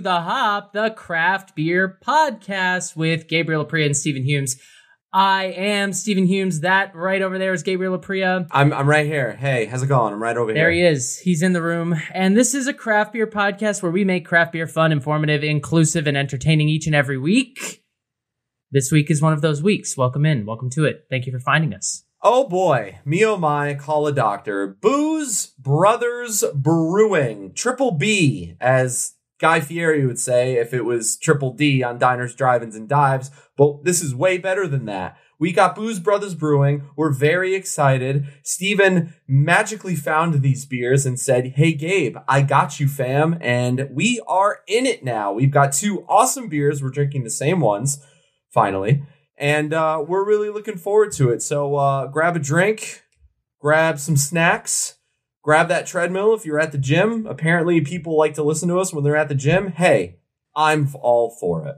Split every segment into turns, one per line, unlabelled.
the Hop, the craft beer podcast with Gabriel Apria and Stephen Humes. I am Stephen Humes. That right over there is Gabriel Apria.
I'm I'm right here. Hey, how's it going? I'm right over
There
here.
There he is. He's in the room. And this is a craft beer podcast where we make craft beer fun, informative, inclusive, and entertaining each and every week. This week is one of those weeks. Welcome in. Welcome to it. Thank you for finding us.
Oh boy, me oh my, call a doctor. Booze Brothers Brewing, Triple B, as Guy Fieri would say if it was Triple D on Diners, Drive-ins, and Dives. But this is way better than that. We got Booze Brothers Brewing. We're very excited. Stephen magically found these beers and said, Hey, Gabe, I got you, fam. And we are in it now. We've got two awesome beers. We're drinking the same ones, finally. And uh, we're really looking forward to it. So uh, grab a drink, grab some snacks, grab that treadmill if you're at the gym. Apparently, people like to listen to us when they're at the gym. Hey, I'm all for it.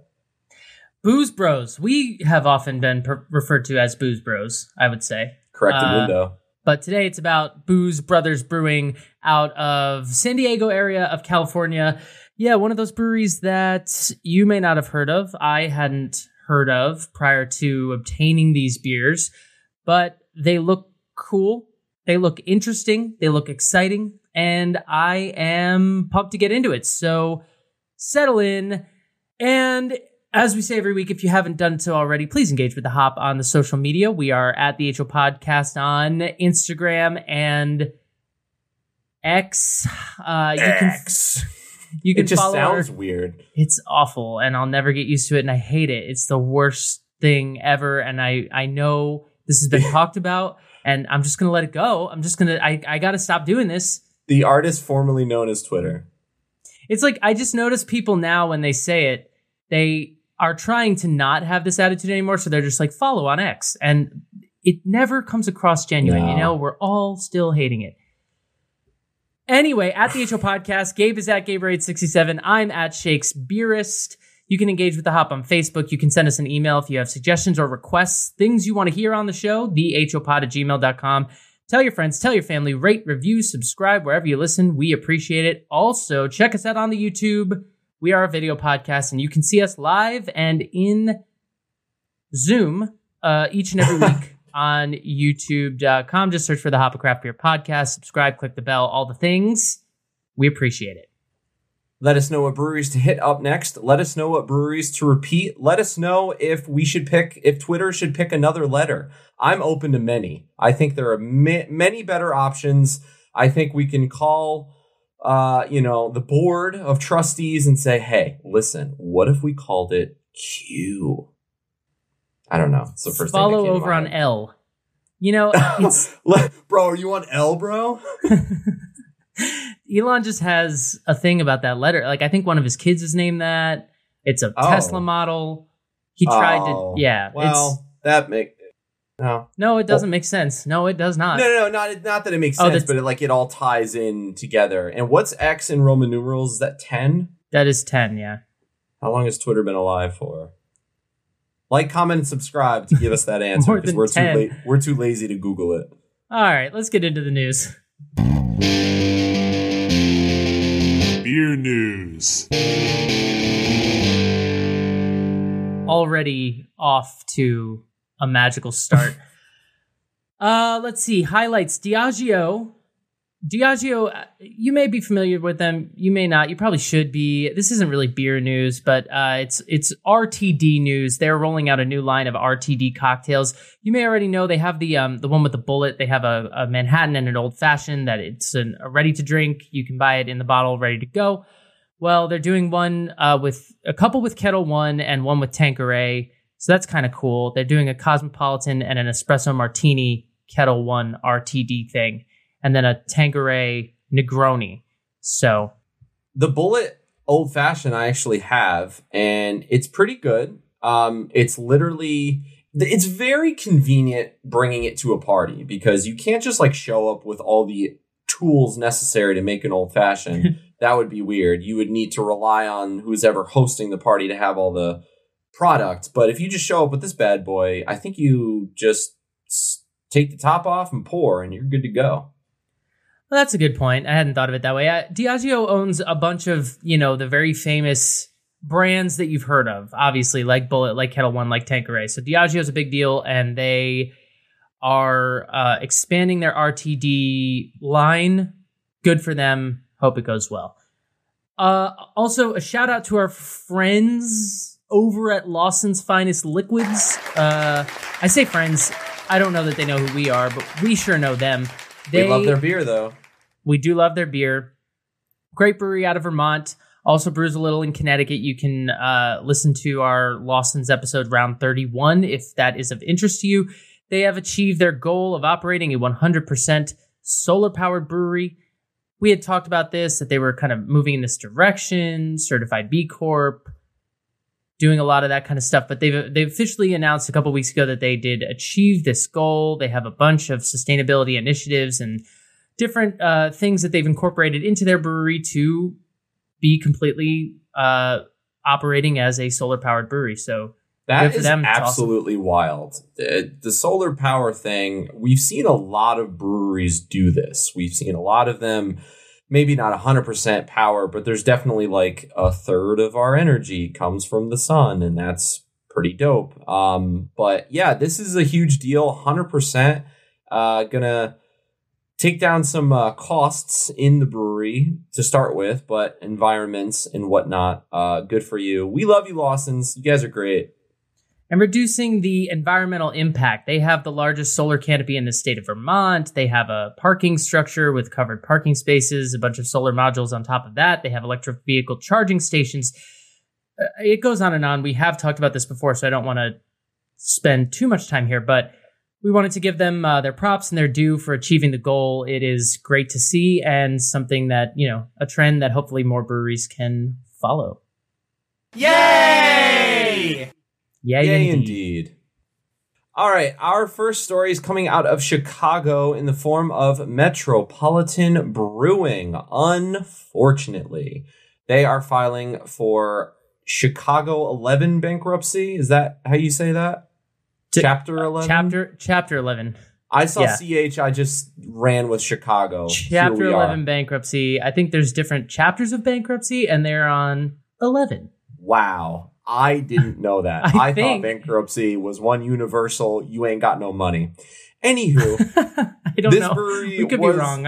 Booze Bros. We have often been per- referred to as Booze Bros, I would say.
Correct the
Uh,
window.
But today it's about Booze Brothers Brewing out of San Diego area of California. Yeah, one of those breweries that you may not have heard of. I hadn't heard of prior to obtaining these beers, but they look cool. They look interesting. They look exciting. And I am pumped to get into it. So settle in. And as we say every week, if you haven't done so already, please engage with the Hop on the social media. We are at the HO Podcast on Instagram and X. Uh, you can
X.
you can
It just sounds weird.
it's awful and I'll never get used to it and I hate it. It's the worst thing ever and I I know this has been talked about and I'm just going to let it go. I'm just going to I I got to stop doing this.
The artist formerly known as Twitter.
It's like I just notice people now when they say it, they are trying to not have this attitude anymore so they're just like follow on X and it never comes across genuine. You know, we're all still hating it. Anyway, at the HO podcast, Gabe is at Gabe867. I'm at Shakes Beerist. You can engage with the Hop on Facebook. You can send us an email if you have suggestions or requests, things you want to hear on the show, thehopod at gmail.com. Tell your friends, tell your family, rate, review, subscribe wherever you listen. We appreciate it. Also, check us out on the YouTube. We are a video podcast and you can see us live and in Zoom uh, each and every week on youtube.com. Just search for the Hop of Craft Beer podcast, subscribe, click the bell, all the things. We appreciate it.
Let us know what breweries to hit up next. Let us know what breweries to repeat. Let us know if we should pick, if Twitter should pick another letter. I'm open to many. I think there are ma- many better options. I think we can call, uh, you know, the board of trustees and say, hey, listen, what if we called it Q? I don't know. It's the first
Follow over on. L. You know, it's
bro, are you on L, bro?
Elon just has a thing about that letter. Like I think one of his kids is named that. It's a
Oh.
Tesla model. He tried
Oh,
to yeah.
Well, that make no.
no, it doesn't make sense. No, it does not.
No, no, no, not not that it makes
Oh,
sense, but it, like it all ties in together. And what's X in Roman numerals? Is that ten?
That is 10, yeah.
How long has Twitter been alive for? Like, comment, and subscribe to give us that answer because we're too
10.
We're too lazy to Google it.
All right, let's get into the news.
Beer news.
already off to a magical start. uh, let's see. Highlights Diageo. Diageo, uh, you may be familiar with them. You may not. You probably should be. This isn't really beer news, but uh, it's it's RTD news. They're rolling out a new line of RTD cocktails. You may already know they have the um the one with the Bulleit. They have a, a Manhattan and an old fashioned that it's an, a ready to drink. You can buy it in the bottle, ready to go. Well, they're doing one uh, with a couple with Ketel One and one with Tanqueray. So that's kind of cool. They're doing a Cosmopolitan and an Espresso Martini Ketel One RTD thing, and then a Tanqueray Negroni. So
The Bulleit Old Fashioned I actually have, and it's pretty good. Um, it's literally it's very convenient bringing it to a party because you can't just like show up with all the tools necessary to make an old fashioned. that would be weird. You would need to rely on who's ever hosting the party to have all the product. But if you just show up with this bad boy, I think you just take the top off and pour, and you're good to go.
Well, that's a good point. I hadn't thought of it that way. Uh, Diageo owns a bunch of, you know, the very famous brands that you've heard of, obviously, like Bulleit, like Ketel One, like Tanqueray. So Diageo is a big deal, and they are uh, expanding their RTD line. Good for them. Hope it goes well. Uh, also, a shout out to our friends over at Lawson's Finest Liquids. Uh, I say friends. I don't know that they know who we are, but we sure know them. They,
we love their beer though.
We do love their beer. Great brewery out of Vermont. Also brews a little in Connecticut. You can uh, listen to our Lawson's episode round 31 if that is of interest to you. They have achieved their goal of operating a 100% solar powered brewery. We had talked about this, that they were kind of moving in this direction, certified B Corp, doing a lot of that kind of stuff. But they've they officially announced a couple weeks ago that they did achieve this goal. They have a bunch of sustainability initiatives and different uh, things that they've incorporated into their brewery to be completely uh, operating as a solar powered brewery. So
that is them. absolutely awesome. wild. The, the, solar power thing, we've seen a lot of breweries do this. We've seen a lot of them, maybe not 100% power, but there's definitely like a third of our energy comes from the sun, and that's pretty dope. Um, but yeah, this is a huge deal. 100% uh, gonna take down some uh, costs in the brewery to start with, but environments and whatnot, uh, good for you. We love you, Lawson's. You guys are great
and reducing the environmental impact. They have the largest solar canopy in the state of Vermont. They have a parking structure with covered parking spaces, a bunch of solar modules on top of that. They have electric vehicle charging stations. Uh, it goes on and on. We have talked about this before, so I don't want to spend too much time here, but we wanted to give them uh, their props and their due for achieving the goal. It is great to see and something that, you know, a trend that hopefully more breweries can follow.
Yay!
Yay,
Yay
indeed.
indeed. All right, our first story is coming out of Chicago in the form of Metropolitan Brewing. Unfortunately, they are filing for Chicago 11 bankruptcy. Is that how you say that? Chapter uh, 11?
chapter chapter 11.
I saw yeah. CH, I just ran with Chicago.
Chapter 11 are. bankruptcy. I think there's different chapters of bankruptcy and they're on 11.
Wow. I didn't know that. I, I thought bankruptcy was one universal. You ain't got no money. Anywho,
I don't know. we could was, be wrong.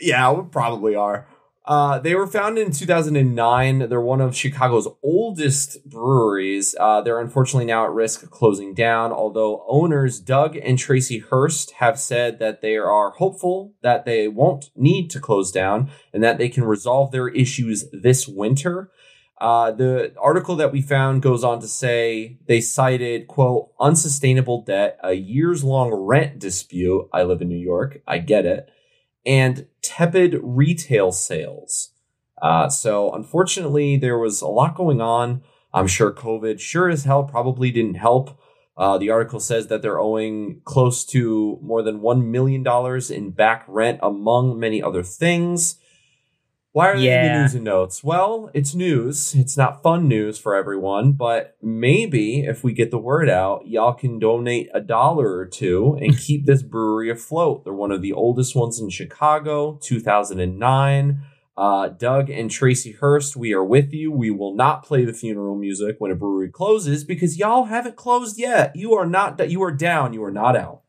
yeah, we probably are. Uh, they were founded in 2009. They're one of Chicago's oldest breweries. Uh, they're unfortunately now at risk of closing down, although owners Doug and Tracy Hurst have said that they are hopeful that they won't need to close down and that they can resolve their issues this winter. Uh, the article that we found goes on to say they cited, quote, unsustainable debt, a years long rent dispute. I live in New York. I get it. And tepid retail sales. Uh, so unfortunately, there was a lot going on. I'm sure COVID sure as hell probably didn't help. Uh, the article says that they're owing close to more than $1 million in back rent, among many other things. Why are yeah. they in the news and notes? Well, it's news. It's not fun news for everyone, but maybe if we get the word out, y'all can donate a dollar or two and keep this brewery afloat. They're one of the oldest ones in Chicago, 2009. Uh, Doug and Tracy Hurst, we are with you. We will not play the funeral music when a brewery closes because y'all haven't closed yet. You are not, you are down. You are not out.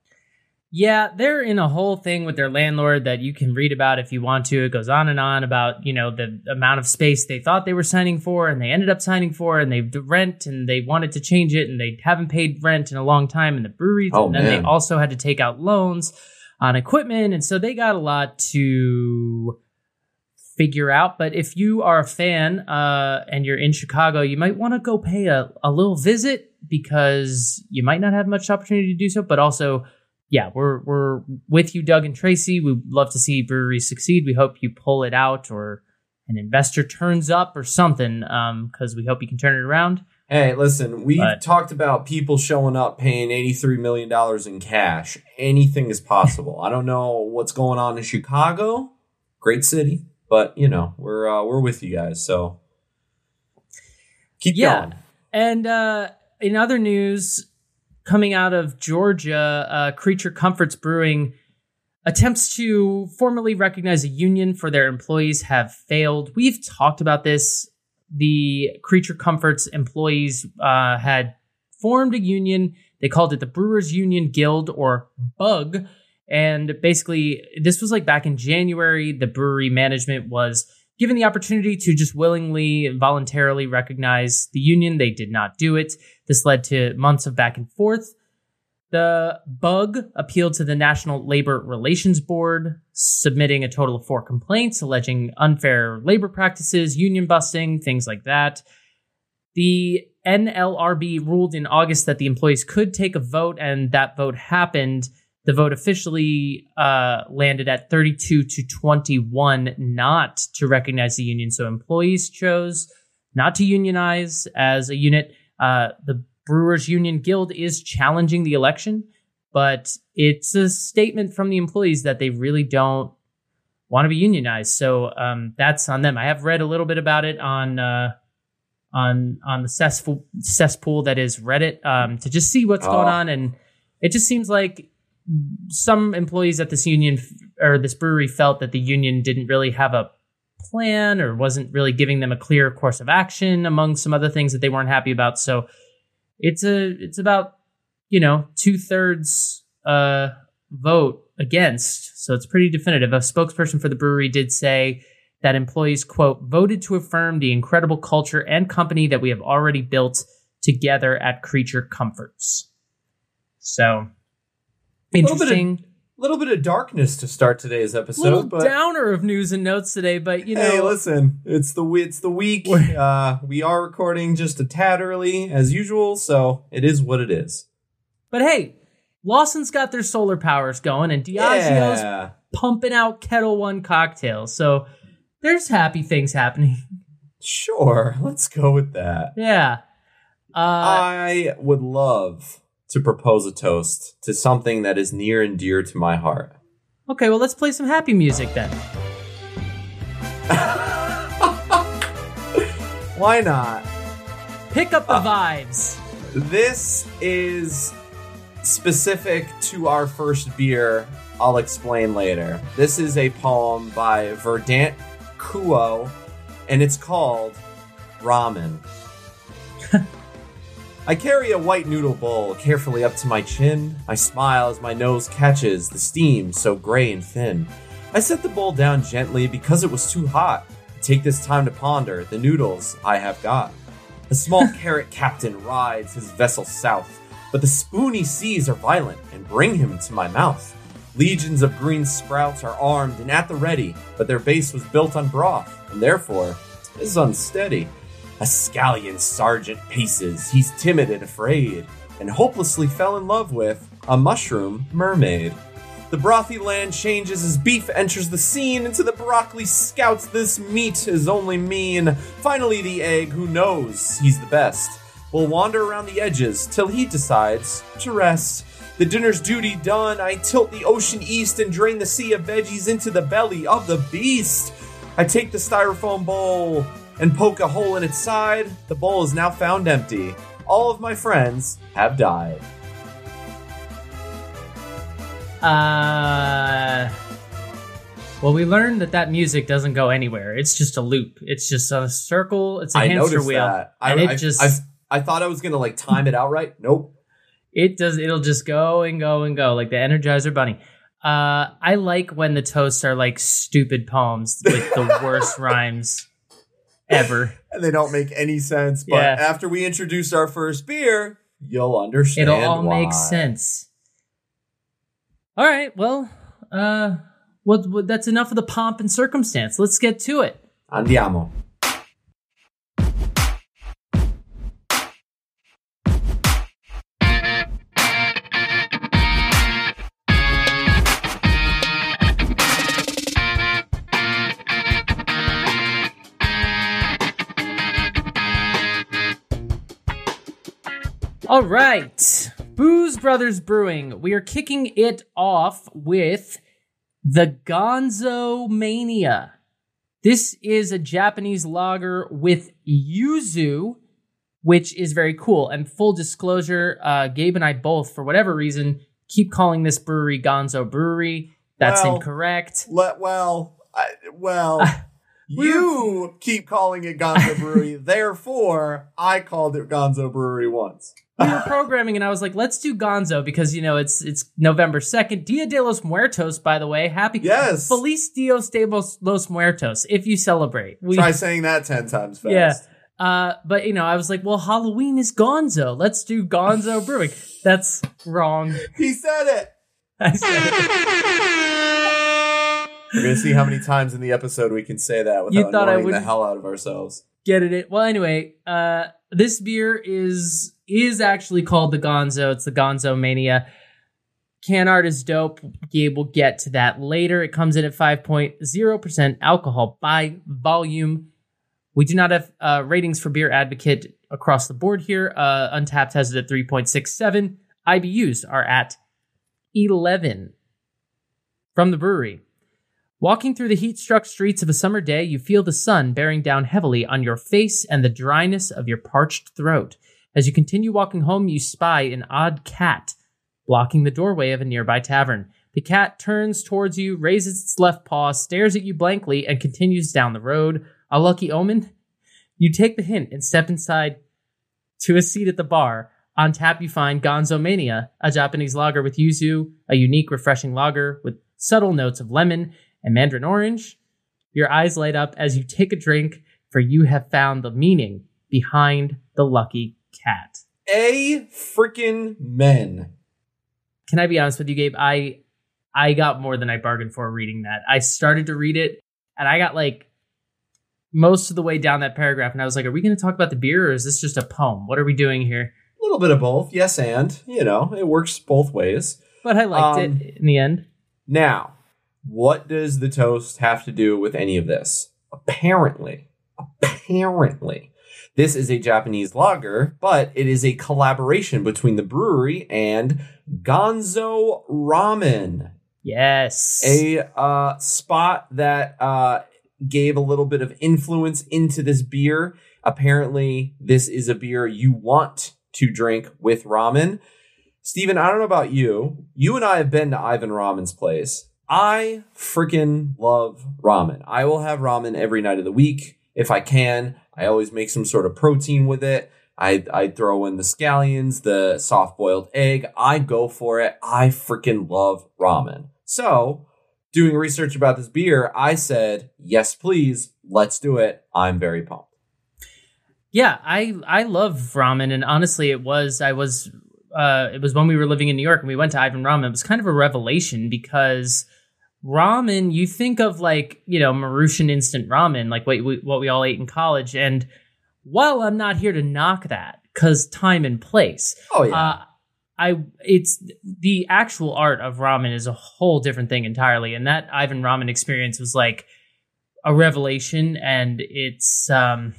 Yeah, they're in a whole thing with their landlord that you can read about if you want to. It goes on and on about, you know, the amount of space they thought they were signing for and they ended up signing for and they the rent and they wanted to change it and they haven't paid rent in a long time in the breweries. Oh, and then man. they also had to take out loans on equipment. And so they got a lot to figure out. But if you are a fan uh, and you're in Chicago, you might want to go pay a, a little visit because you might not have much opportunity to do so, but also yeah, we're we're with you, Doug and Tracy. We'd love to see breweries succeed. We hope you pull it out or an investor turns up or something, because um, we hope you can turn it around.
Hey, listen, we talked about people showing up paying $83 million in cash. Anything is possible. I don't know what's going on in Chicago. Great city, but you know, we're uh, we're with you guys, so keep yeah. going.
And uh, in other news, coming out of Georgia, uh, Creature Comforts Brewing attempts to formally recognize a union for their employees have failed. We've talked about this. The Creature Comforts employees uh, had formed a union. They called it the Brewers Union Guild or BUG. And basically, this was like back in January. The brewery management was given the opportunity to just willingly, and voluntarily recognize the union. They did not do it. This led to months of back and forth. The bug appealed to the National Labor Relations Board, submitting a total of four complaints alleging unfair labor practices, union busting, things like that. The NLRB ruled in August that the employees could take a vote, and that vote happened. The vote officially uh, landed at 32 to 21 not to recognize the union. So employees chose not to unionize as a unit. Uh, the Brewers Union Guild is challenging the election, but it's a statement from the employees that they really don't want to be unionized. So um, that's on them. I have read a little bit about it on uh, on on the cesspool cesspool that is Reddit um, to just see what's oh. going on, and it just seems like some employees at this union or this brewery felt that the union didn't really have a plan or wasn't really giving them a clear course of action among some other things that they weren't happy about. So it's a it's about you know two thirds uh, vote against, so it's pretty definitive. A spokesperson for the brewery did say that employees quote voted to affirm the incredible culture and company that we have already built together at Creature Comforts. So interesting A
little bit of darkness to start today's episode.
Little
but
downer of news and notes today, but you know.
Hey, listen, it's the it's the week. Uh, we are recording just a tad early as usual, so it is what it is.
But hey, Lawson's got their solar powers going, and Diageo's yeah. pumping out Ketel One cocktails. So there's happy things happening.
Sure, let's go with that.
Yeah.
Uh, I would love to propose a toast to something that is near and dear to my heart.
Okay, well, let's play some happy music then.
Why not?
Pick up the uh, vibes.
This is specific to our first beer. I'll explain later. This is a poem by Verdant Kuo, and it's called Ramen. I carry a white noodle bowl carefully up to my chin. I smile as my nose catches the steam so gray and thin. I set the bowl down gently because it was too hot. I take this time to ponder the noodles I have got. The small carrot captain rides his vessel south, but the spoony seas are violent and bring him to my mouth. Legions of green sprouts are armed and at the ready, but their base was built on broth, and therefore is unsteady. A scallion sergeant paces, he's timid and afraid, and hopelessly fell in love with a mushroom mermaid. The brothy land changes as beef enters the scene. Into the broccoli scouts, this meat is only mean. Finally, the egg, who knows he's the best, will wander around the edges till he decides to rest. The dinner's duty done, I tilt the ocean east and drain the sea of veggies into the belly of the beast. I take the styrofoam bowl, and poke a hole in its side, the bowl is now found empty. All of my friends have died.
Uh. Well, we learned that that music doesn't go anywhere. It's just a loop. It's just a circle. It's a I hamster wheel, that. and I, it I, just.
I, I thought I was gonna like time it out right. Nope.
It does. It'll just go and go and go like the Energizer Bunny. Uh, I like when the toasts are like stupid poems with the worst rhymes ever.
and they don't make any sense. But yeah. after we introduce our first beer, you'll understand.
It'll all
why.
make sense. All right. Well, uh, what, what, that's enough of the pomp and circumstance. Let's get to it.
Andiamo.
All right. Booze Brothers Brewing. We are kicking it off with the Gonzo Mania. This is a Japanese lager with yuzu, which is very cool. And full disclosure, uh, Gabe and I both, for whatever reason, keep calling this brewery Gonzo Brewery. That's
Well,
incorrect.
Well, I, well, you keep calling it Gonzo Brewery. therefore, I called it Gonzo Brewery once.
We were programming and I was like, let's do Gonzo because you know it's it's November second. Dia de los Muertos, by the way. Happy
Yes.
Feliz Dios de los Muertos if you celebrate. We
Try saying that ten times fast.
Yeah. uh but you know, I was like, well, Halloween is Gonzo. Let's do Gonzo Brewing. That's wrong.
He said it.
I said it.
We're gonna see how many times in the episode we can say that without
You thought I
annoying the hell out of ourselves.
Get it? Well, anyway, uh this beer is is actually called the Gonzo. It's the Gonzo Mania. Can art is dope. Gabe will get to that later. It comes in at 5.0% alcohol by volume. We do not have uh, ratings for Beer Advocate across the board here. Uh, Untappd has it at 3.67. IBUs are at 11 from the brewery. Walking through the heat struck streets of a summer day, you feel the sun bearing down heavily on your face and the dryness of your parched throat. As you continue walking home, you spy an odd cat blocking the doorway of a nearby tavern. The cat turns towards you, raises its left paw, stares at you blankly, and continues down the road. A lucky omen? You take the hint and step inside to a seat at the bar. On tap, you find Gonzo Mania, a Japanese lager with yuzu, a unique, refreshing lager with subtle notes of lemon and mandarin orange. Your eyes light up as you take a drink, for you have found the meaning behind the lucky cat.
A freaking men.
Can I be honest with you, Gabe? I I got more than I bargained for reading that. I started to read it, and I got like most of the way down that paragraph, and I was like, "Are we going to talk about the beer, or is this just a poem? What are we doing here?"
A little bit of both, yes, and you know it works both ways.
But I liked
Um,
it in the end.
Now, what does the toast have to do with any of this? Apparently, apparently, this is a Japanese lager, but it is a collaboration between the brewery and Gonzo Ramen,
Yes.
a uh, spot that uh, gave a little bit of influence into this beer. Apparently, this is a beer you want to drink with ramen. Stephen, I don't know about you. You and I have been to Ivan Ramen's place. I freaking love ramen. I will have ramen every night of the week if I can. I always make some sort of protein with it. I I throw in the scallions, the soft boiled egg. I go for it. I freaking love ramen. So, doing research about this beer, I said, "Yes, please. Let's do it." I'm very pumped.
Yeah, I I love ramen, and honestly, it was I was uh, it was when we were living in New York and we went to Ivan Ramen. It was kind of a revelation because ramen, you think of like you know Maruchan instant ramen, like what we, what we all ate in college. And while I'm not here to knock that, because time and place,
Oh yeah.
uh, I it's the actual art of ramen is a whole different thing entirely, and that Ivan Ramen experience was like a revelation, and it's um,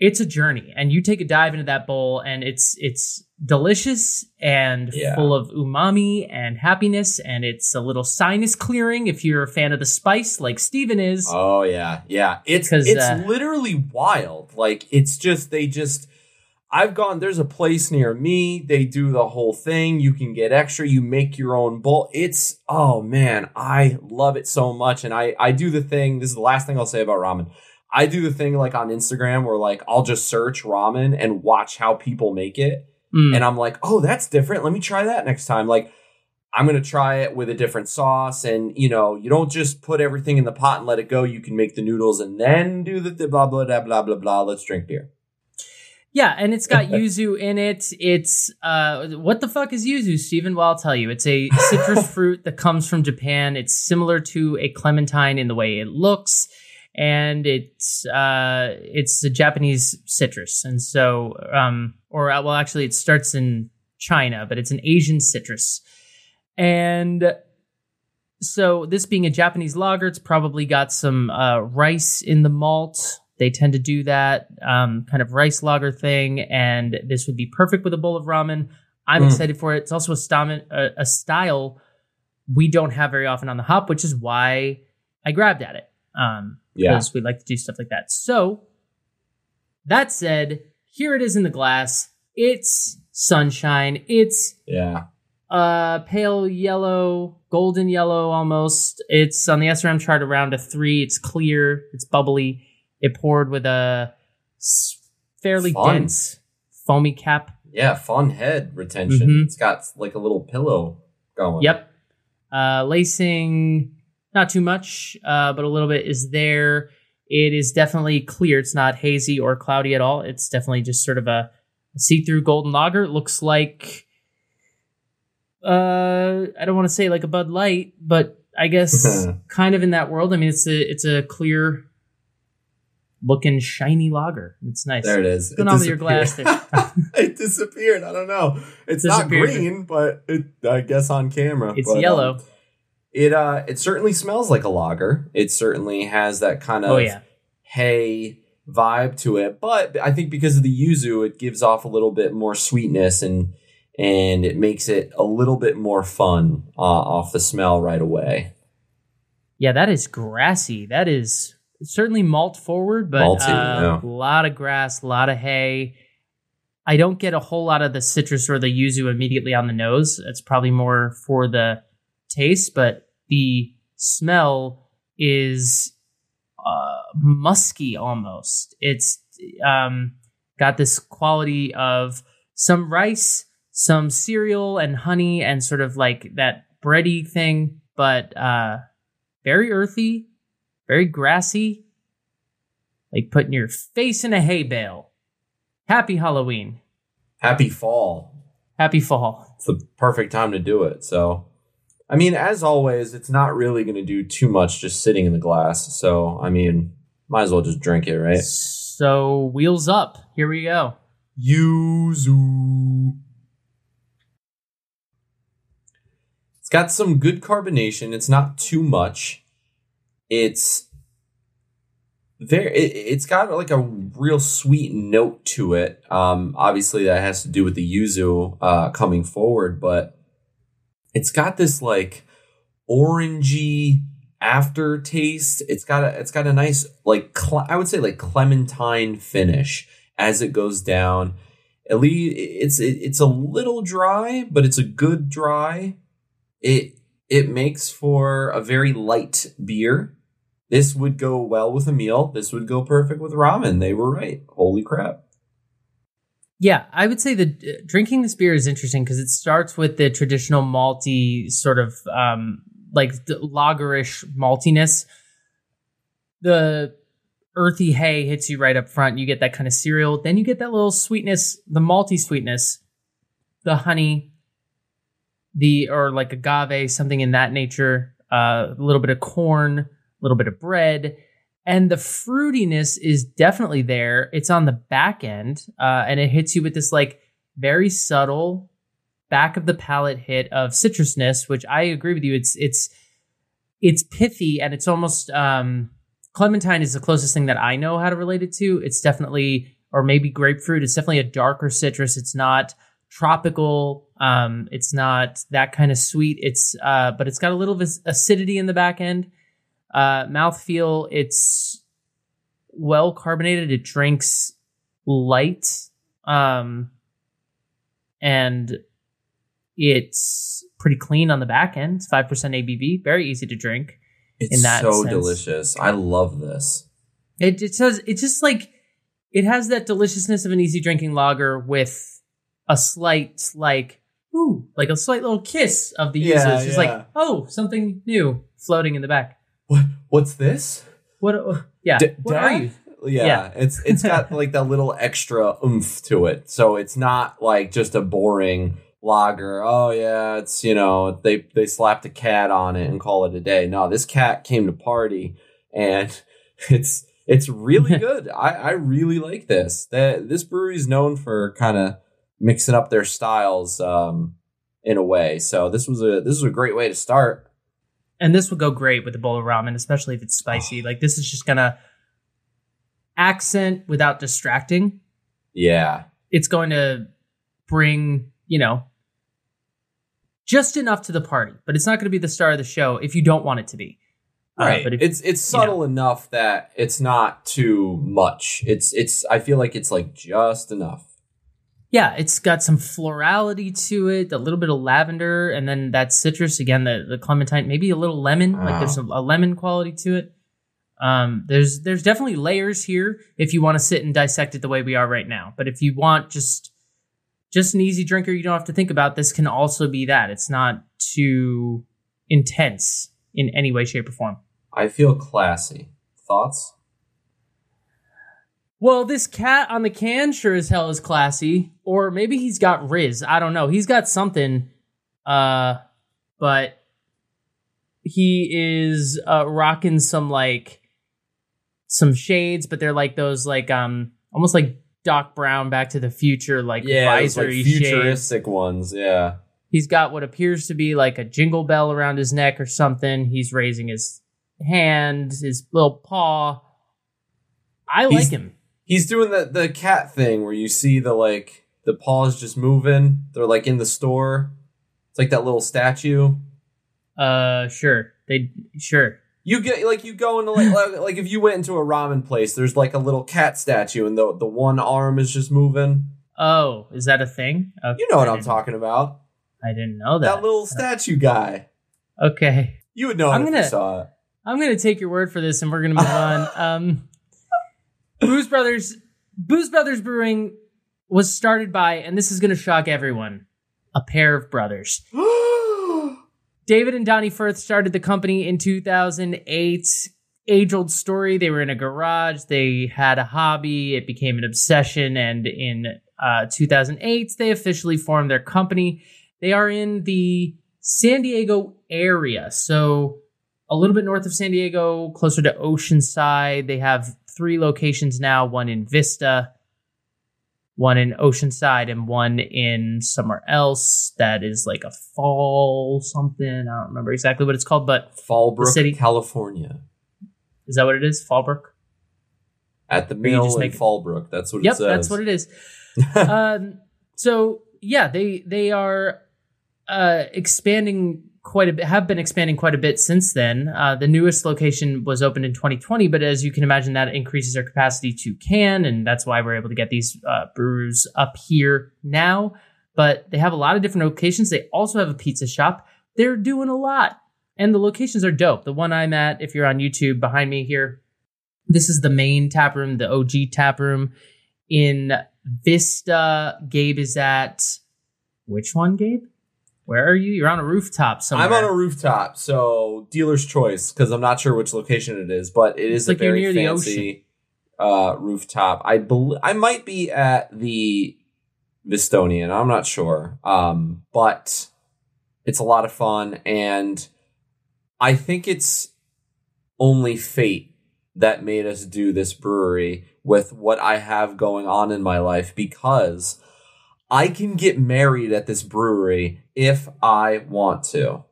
it's a journey, and you take a dive into that bowl, and it's it's delicious and
Yeah.
full of umami and happiness, and it's a little sinus clearing if you're a fan of the spice, like Stephen is.
Oh yeah, yeah. It's it's
uh,
literally wild. Like it's just they just I've gone there's a place near me, they do the whole thing. You can get extra, you make your own bowl. It's oh man, I love it so much and I I do the thing, this is the last thing I'll say about ramen. I do the thing like on Instagram where like I'll just search ramen and watch how people make it
Mm.
and I'm like, "Oh, that's different. Let me try that next time." Like I'm going to try it with a different sauce and you know, you don't just put everything in the pot and let it go. You can make the noodles and then do the, the blah blah blah blah blah blah. Let's drink beer.
Yeah, and it's got yuzu in it. It's uh what the fuck is yuzu, Stephen? Well, I'll tell you. It's a citrus fruit that comes from Japan. It's similar to a clementine in the way it looks, and it's uh it's a Japanese citrus. And so um or uh, well actually it starts in China, but it's an Asian citrus. And so this being a Japanese lager, it's probably got some uh, rice in the malt. They tend to do that um, kind of rice lager thing, and this would be perfect with a bowl of ramen. I'm
Mm.
excited for it. It's also a, style, a, a style we don't have very often on the hop, which is why I grabbed at it. Um,
Yeah.
we like to do stuff like that. So that said, here it is in the glass. It's sunshine. It's
Yeah.
uh, pale yellow, golden yellow almost. It's on the SRM chart around a three. It's clear. It's bubbly. It poured with a fairly
Fun.
dense foamy cap.
Yeah, fun head retention.
Mhm.
It's got like a little pillow going.
Yep. Uh, lacing, not too much, uh, but a little bit is there. It is definitely clear. It's not hazy or cloudy at all. It's definitely just sort of a, see-through golden lager. It looks like, uh, I don't want to say like a Bud Light, but I guess kind of in that world. I mean, it's a it's a clear looking shiny lager. It's nice.
There it is.
What's going
It
on with your glass
disappeared.
there?
it disappeared. I don't know. It's not green, but it, I guess on camera.
It's
But, um,
yellow.
It uh, it certainly smells like a lager. It certainly has that kind of
oh yeah.
hay vibe to it. But I think because of the yuzu, it gives off a little bit more sweetness and and it makes it a little bit more fun uh, off the smell right away.
Yeah, that is grassy. That is certainly malt forward, but
Malty,
uh,
yeah.
a lot of grass, a lot of hay. I don't get a whole lot of the citrus or the yuzu immediately on the nose. It's probably more for the taste, but the smell is uh, musky almost. It's um, got this quality of some rice, some cereal, and honey, and sort of like that bready thing, but uh, very earthy, very grassy, like putting your face in a hay bale. Happy Halloween.
Happy fall.
Happy fall.
It's the perfect time to do it. So, I mean, as always, it's not really going to do too much just sitting in the glass. So, I mean, might as well just drink it, right?
So, wheels up. Here we go.
Yuzu. It's got some good carbonation. It's not too much. It's very. It, it's got like a real sweet note to it. Um, obviously that has to do with the yuzu uh, coming forward, but it's got this like orangey aftertaste. It's got a. It's got a nice like cle- I would say like clementine finish as it goes down. At least it's it, it's a little dry, but it's a good dry. It it makes for a very light beer. This would go well with a meal. This would go perfect with ramen. They were right. Holy crap.
Yeah, I would say that uh, drinking this beer is interesting because it starts with the traditional malty sort of um, like lagerish maltiness. The earthy hay hits you right up front. You get that kind of cereal. Then you get that little sweetness, the malty sweetness, the honey, the or like agave, something in that nature. Uh, a little bit of corn, a little bit of bread, and the fruitiness is definitely there. It's on the back end, uh, and it hits you with this like very subtle back of the palate hit of citrusness, which I agree with you. It's it's it's pithy and it's almost um, clementine is the closest thing that I know how to relate it to. It's definitely or maybe grapefruit. It's definitely a darker citrus. It's not tropical. Um, it's not that kind of sweet. It's uh, but it's got a little acidity in the back end. Uh, mouthfeel, it's well carbonated. It drinks light. Um, and it's pretty clean on the back end. It's 5% ABV, very easy to drink.
It's
In that
so
sense.
delicious. I love this.
It, it says, it's just like, it has that deliciousness of an easy drinking lager with a slight, like, ooh, like a slight little kiss of the
Yeah,
yuzu. It's just
yeah.
like, oh, something new floating in the back.
What what's this?
What, uh, yeah,
D-
what are you?
Yeah,
Yeah.
it's it's got like that little extra oomph to it. So it's not like just a boring lager. Oh yeah, it's you know, they they slapped a cat on it and call it a day. No, this cat came to party and it's it's really good. I I really like this. That this brewery is known for kind of mixing up their styles um in a way. So this was a this was a great way to start.
And this would go great with a bowl of ramen, especially if it's spicy. Like this is just gonna accent without distracting.
Yeah.
It's going to bring, you know, just enough to the party, but it's not going to be the star of the show if you don't want it to be. Uh,
Right.
but if,
it's it's subtle enough that it's not too much. It's it's I feel like it's like just enough.
Yeah, it's got some florality to it, a little bit of lavender, and then that citrus again, the the clementine, maybe a little lemon. Like there's a, a lemon quality to it. Um, there's there's definitely layers here if you want to sit and dissect it the way we are right now. But if you want just just an easy drinker, you don't have to think about this. Can also be that it's not too intense in any way, shape, or form.
I feel classy. Thoughts?
Well, this cat on the can sure as hell is classy. Or maybe he's got Riz. I don't know. He's got something. Uh, but he is uh, rocking some like some shades, but they're like those like um almost like Doc Brown Back to the Future like
Yeah, those, like
visory shades.
futuristic ones. Yeah.
He's got what appears to be like a jingle bell around his neck or something. He's raising his hand, his little paw. I like him.
He's doing the the cat thing where you see the like the paws just moving. They're like in the store. It's like that little statue.
Uh, sure. They sure.
You get like you go into like, like like if you went into a ramen place, there's like a little cat statue, and the the one arm is just moving.
Oh, is that a thing? Okay,
You know what I'm talking about?
I didn't know
That
that.
little statue guy.
okay,
You would know
I'm
it
gonna-
you saw it.
I'm gonna take your word for this, and we're gonna move on. Um, Booze Brothers, Booze Brothers Brewing was started by, and this is gonna shock everyone, a pair of brothers. David and Donny Firth started the company in 2008. Age old story. They were in a garage. They had a hobby. It became an obsession. And in uh, 2008, they officially formed their company. They are in the San Diego area. So a little bit north of San Diego, closer to Oceanside. They have three locations now one in Vista, one in Oceanside, and one in somewhere else that is like a fall something. I don't remember exactly what it's called, but
Fallbrook,
city-
California.
is that what it is? Fallbrook?
At the mill
just
in
make-
Fallbrook. That's what
Yep,
it says.
that's what it is. um, so yeah, they they are uh, expanding quite a bit. Have been expanding quite a bit since then. Uh, the newest location was opened in 2020, but as you can imagine, that increases our capacity to can, and that's why we're able to get these uh, brewers up here now. But they have a lot of different locations. They also have a pizza shop. They're doing a lot, and the locations are dope. The one I'm at, if you're on YouTube behind me here, this is the main tap room, the OG tap room in Vista. Gabe is at which one, Gabe? Where are you? You're on a rooftop somewhere.
I'm on a rooftop, so dealer's choice because I'm not sure which location it is, but it is
It's
a
like
very fancy uh, rooftop. I bel I might be at the Vistonian. I'm not sure, um, but it's a lot of fun, and I think it's only fate that made us do this brewery with what I have going on in my life because I can get married at this brewery if I want to.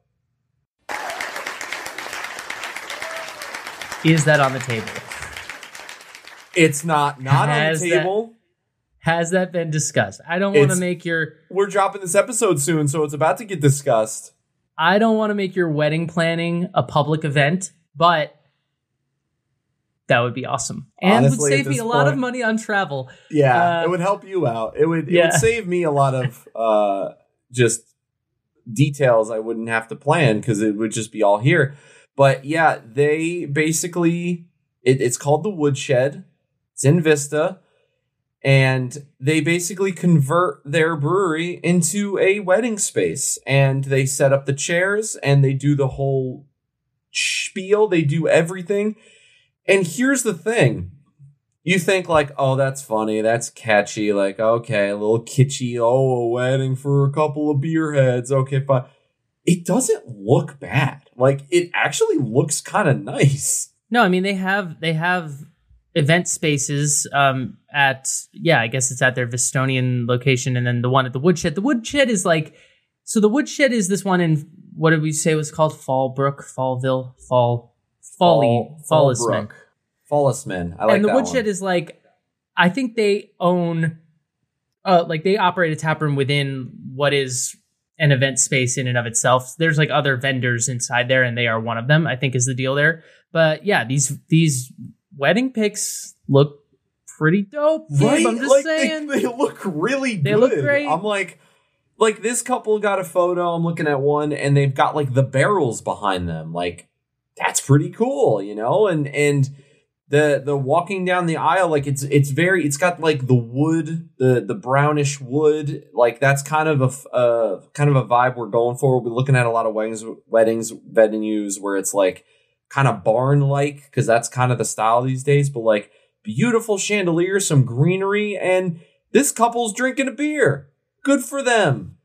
Is that on the table?
It's not not on
Has
the
that-
table.
Has that been discussed? I don't want to make your
We're dropping this episode soon, so it's about to get discussed.
I don't want to make your wedding planning a public event, but that would be awesome. And
Honestly,
would save me
this
a lot of money on travel.
Yeah,
Uh,
it would help you out. It would it
yeah.
would save me a lot of uh just details I wouldn't have to plan because it would just be all here. But yeah, they basically it, it's called the Woodshed. It's in Vista. And they basically convert their brewery into a wedding space. And they set up the chairs and they do the whole spiel. They do everything. And here's the thing you think like, oh, that's funny, that's catchy, like, okay, a little kitschy, oh, a wedding for a couple of beer heads, okay, fine. It doesn't look bad. Like, it actually looks kind of nice.
No, I mean they have they have event spaces um at yeah, I guess it's at their Vistonian location and then the one at the woodshed. The woodshed is like so the woodshed is this one in what did we say was called? Fallbrook, Fallville, Fall Folly, Fallisman.
Fallisman. I like that.
and the woodshed
one.
is like I think they own uh like they operate a tap room within what is an event space in and of itself. There's like other vendors inside there and they are one of them, I think is the deal there. But yeah, these these wedding pics look pretty dope.
Right?
I'm just
like
saying.
They, they look really
They
good.
look great.
I'm like, like this couple got a photo. I'm looking at one, and they've got like the barrels behind them. Like that's pretty cool, you know. And and the the walking down the aisle, like it's it's very. It's got like the wood, the the brownish wood. Like that's kind of a uh kind of a vibe we're going for. We're looking at a lot of weddings, weddings venues where it's like kind of barn like because that's kind of the style these days. But like beautiful chandelier, some greenery, and this couple's drinking a beer. Good for them.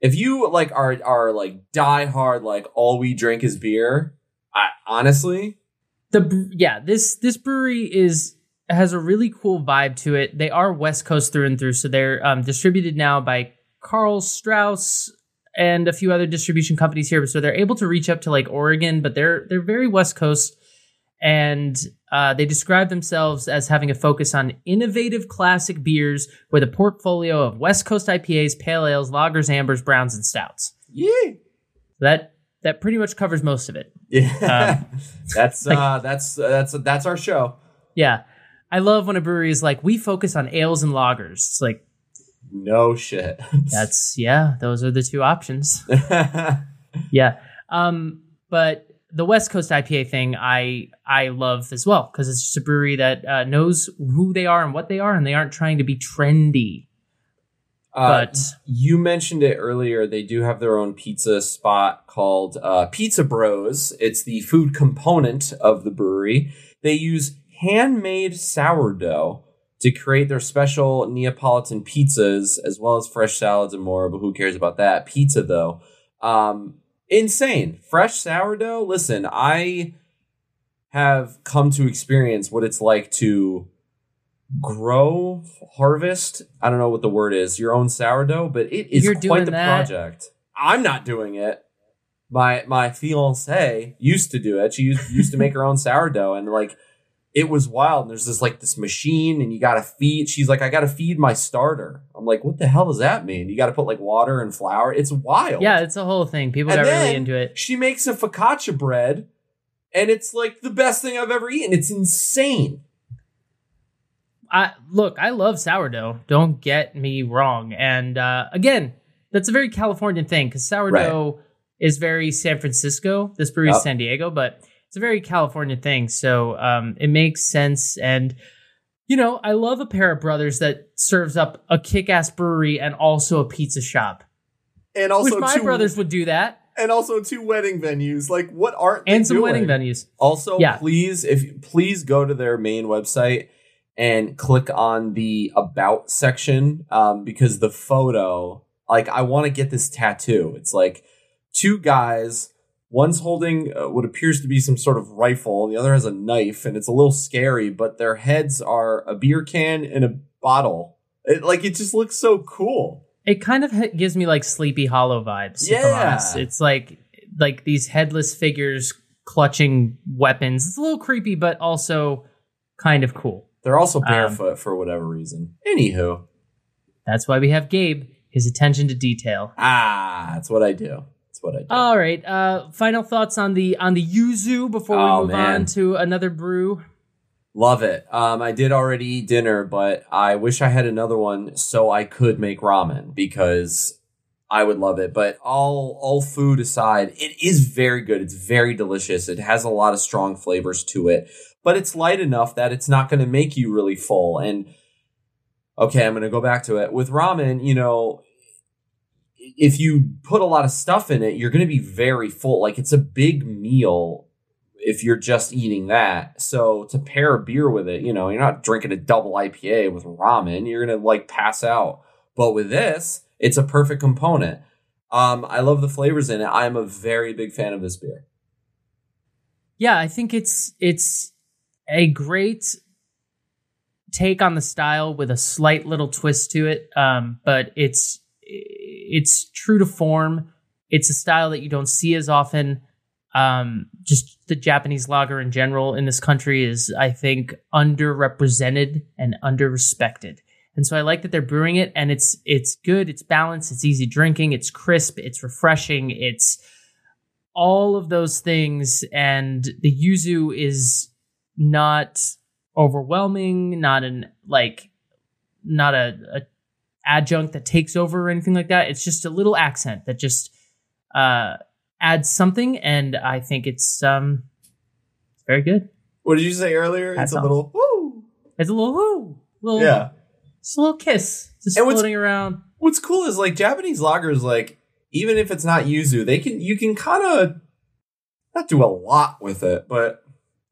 If you like are are like die hard, like all we drink is beer. I honestly,
the yeah this this brewery is has a really cool vibe to it. They are west coast through and through so they're um, distributed now by Karl Strauss and a few other distribution companies here so they're able to reach up to like oregon but they're they're very west coast and uh, they describe themselves as having a focus on innovative classic beers with a portfolio of west coast ipas pale ales lagers ambers browns and stouts.
Yeah,
that that pretty much covers most of it
yeah. that's
like-
uh, that's that's that's our show.
Yeah. I love when a brewery is like, we focus on ales and lagers. It's like,
No shit.
that's, yeah, those are the two options. Yeah. Um, but the West Coast IPA thing, I I love as well because it's just a brewery that uh, knows who they are and what they are, and they aren't trying to be trendy.
Uh,
But
you mentioned it earlier. They do have their own pizza spot called uh, Pizza Bros. It's the food component of the brewery. They use handmade sourdough to create their special Neapolitan pizzas, as well as fresh salads and more. But who cares about that pizza though? Um, insane fresh sourdough. Listen, I have come to experience what it's like to grow, harvest. I don't know what the word is. Your own sourdough, but it is
You're
quite
doing
the
that.
project. I'm not doing it. My my fiance used to do it. She used, used to make her own sourdough, and like it was wild. And there's this like this machine, and you got to feed. She's like, I got to feed my starter. I'm like, what the hell does that mean? You got to put like water and flour. It's wild.
yeah, it's a whole thing. People
And
got really into it.
She makes a focaccia bread, and it's like the best thing I've ever eaten. It's insane.
I look, I love sourdough. Don't get me wrong. And uh, again, that's a very Californian thing because sourdough is very San Francisco. This brewery is
Yep.
San Diego, but it's a very California thing. So um, it makes sense. And you know, I love a pair of brothers that serves up a kick-ass brewery and also a pizza shop.
And also,
Which my brothers would do that,
and also two wedding venues. Like, what aren't
and some wedding venues.
Also,
Yeah.
please, if please go to their main website and click on the about section um, because the photo, like, I want to get this tattoo. It's like two guys. One's holding uh, what appears to be some sort of rifle, and the other has a knife, and it's a little scary. But their heads are a beer can and a bottle. It, like, it just looks so cool.
It kind of gives me like Sleepy Hollow vibes.
Yeah.
it's like like these headless figures clutching weapons. It's a little creepy, but also kind of cool.
They're also
Um,
barefoot for whatever reason. Anywho,
That's why we have Gabe. His attention to detail.
ah, that's what I do. That's what I do.
All right. Uh, final thoughts on the on the yuzu before we
Oh,
move
man.
on to another brew.
Love it. Um, I did already eat dinner, but I wish I had another one so I could make ramen because I would love it. But all all food aside, it is very good. It's very delicious. It has a lot of strong flavors to it, but it's light enough that it's not going to make you really full. And okay, I'm going to go back to it with ramen. You know, if you put a lot of stuff in it, you're going to be very full. Like it's a big meal if you're just eating that. So to pair a beer with it, you know, you're not drinking a double IPA with ramen. You're gonna like pass out. But with this, it's a perfect component. Um, I love the flavors in it. I am a very big fan of this beer.
Yeah, I think it's it's a great take on the style with a slight little twist to it. Um, but it's it's true to form. It's a style that you don't see as often. Um, just the Japanese lager in general in this country is, I think, underrepresented and underrespected. And so I like that they're brewing it, and it's it's good, it's balanced, it's easy drinking, it's crisp, it's refreshing, it's all of those things. And the yuzu is not overwhelming, not an like not a, a adjunct that takes over or anything like that. It's just a little accent that just uh adds something and I think it's um very good.
What did you say earlier?
Hats
it's a
off.
little woo.
It's a little woo, little
Yeah.
It's a little kiss, just
And what's-
floating around.
What's cool is like Japanese lagers, like even if it's not yuzu, they can you can kind of not do a lot with it, but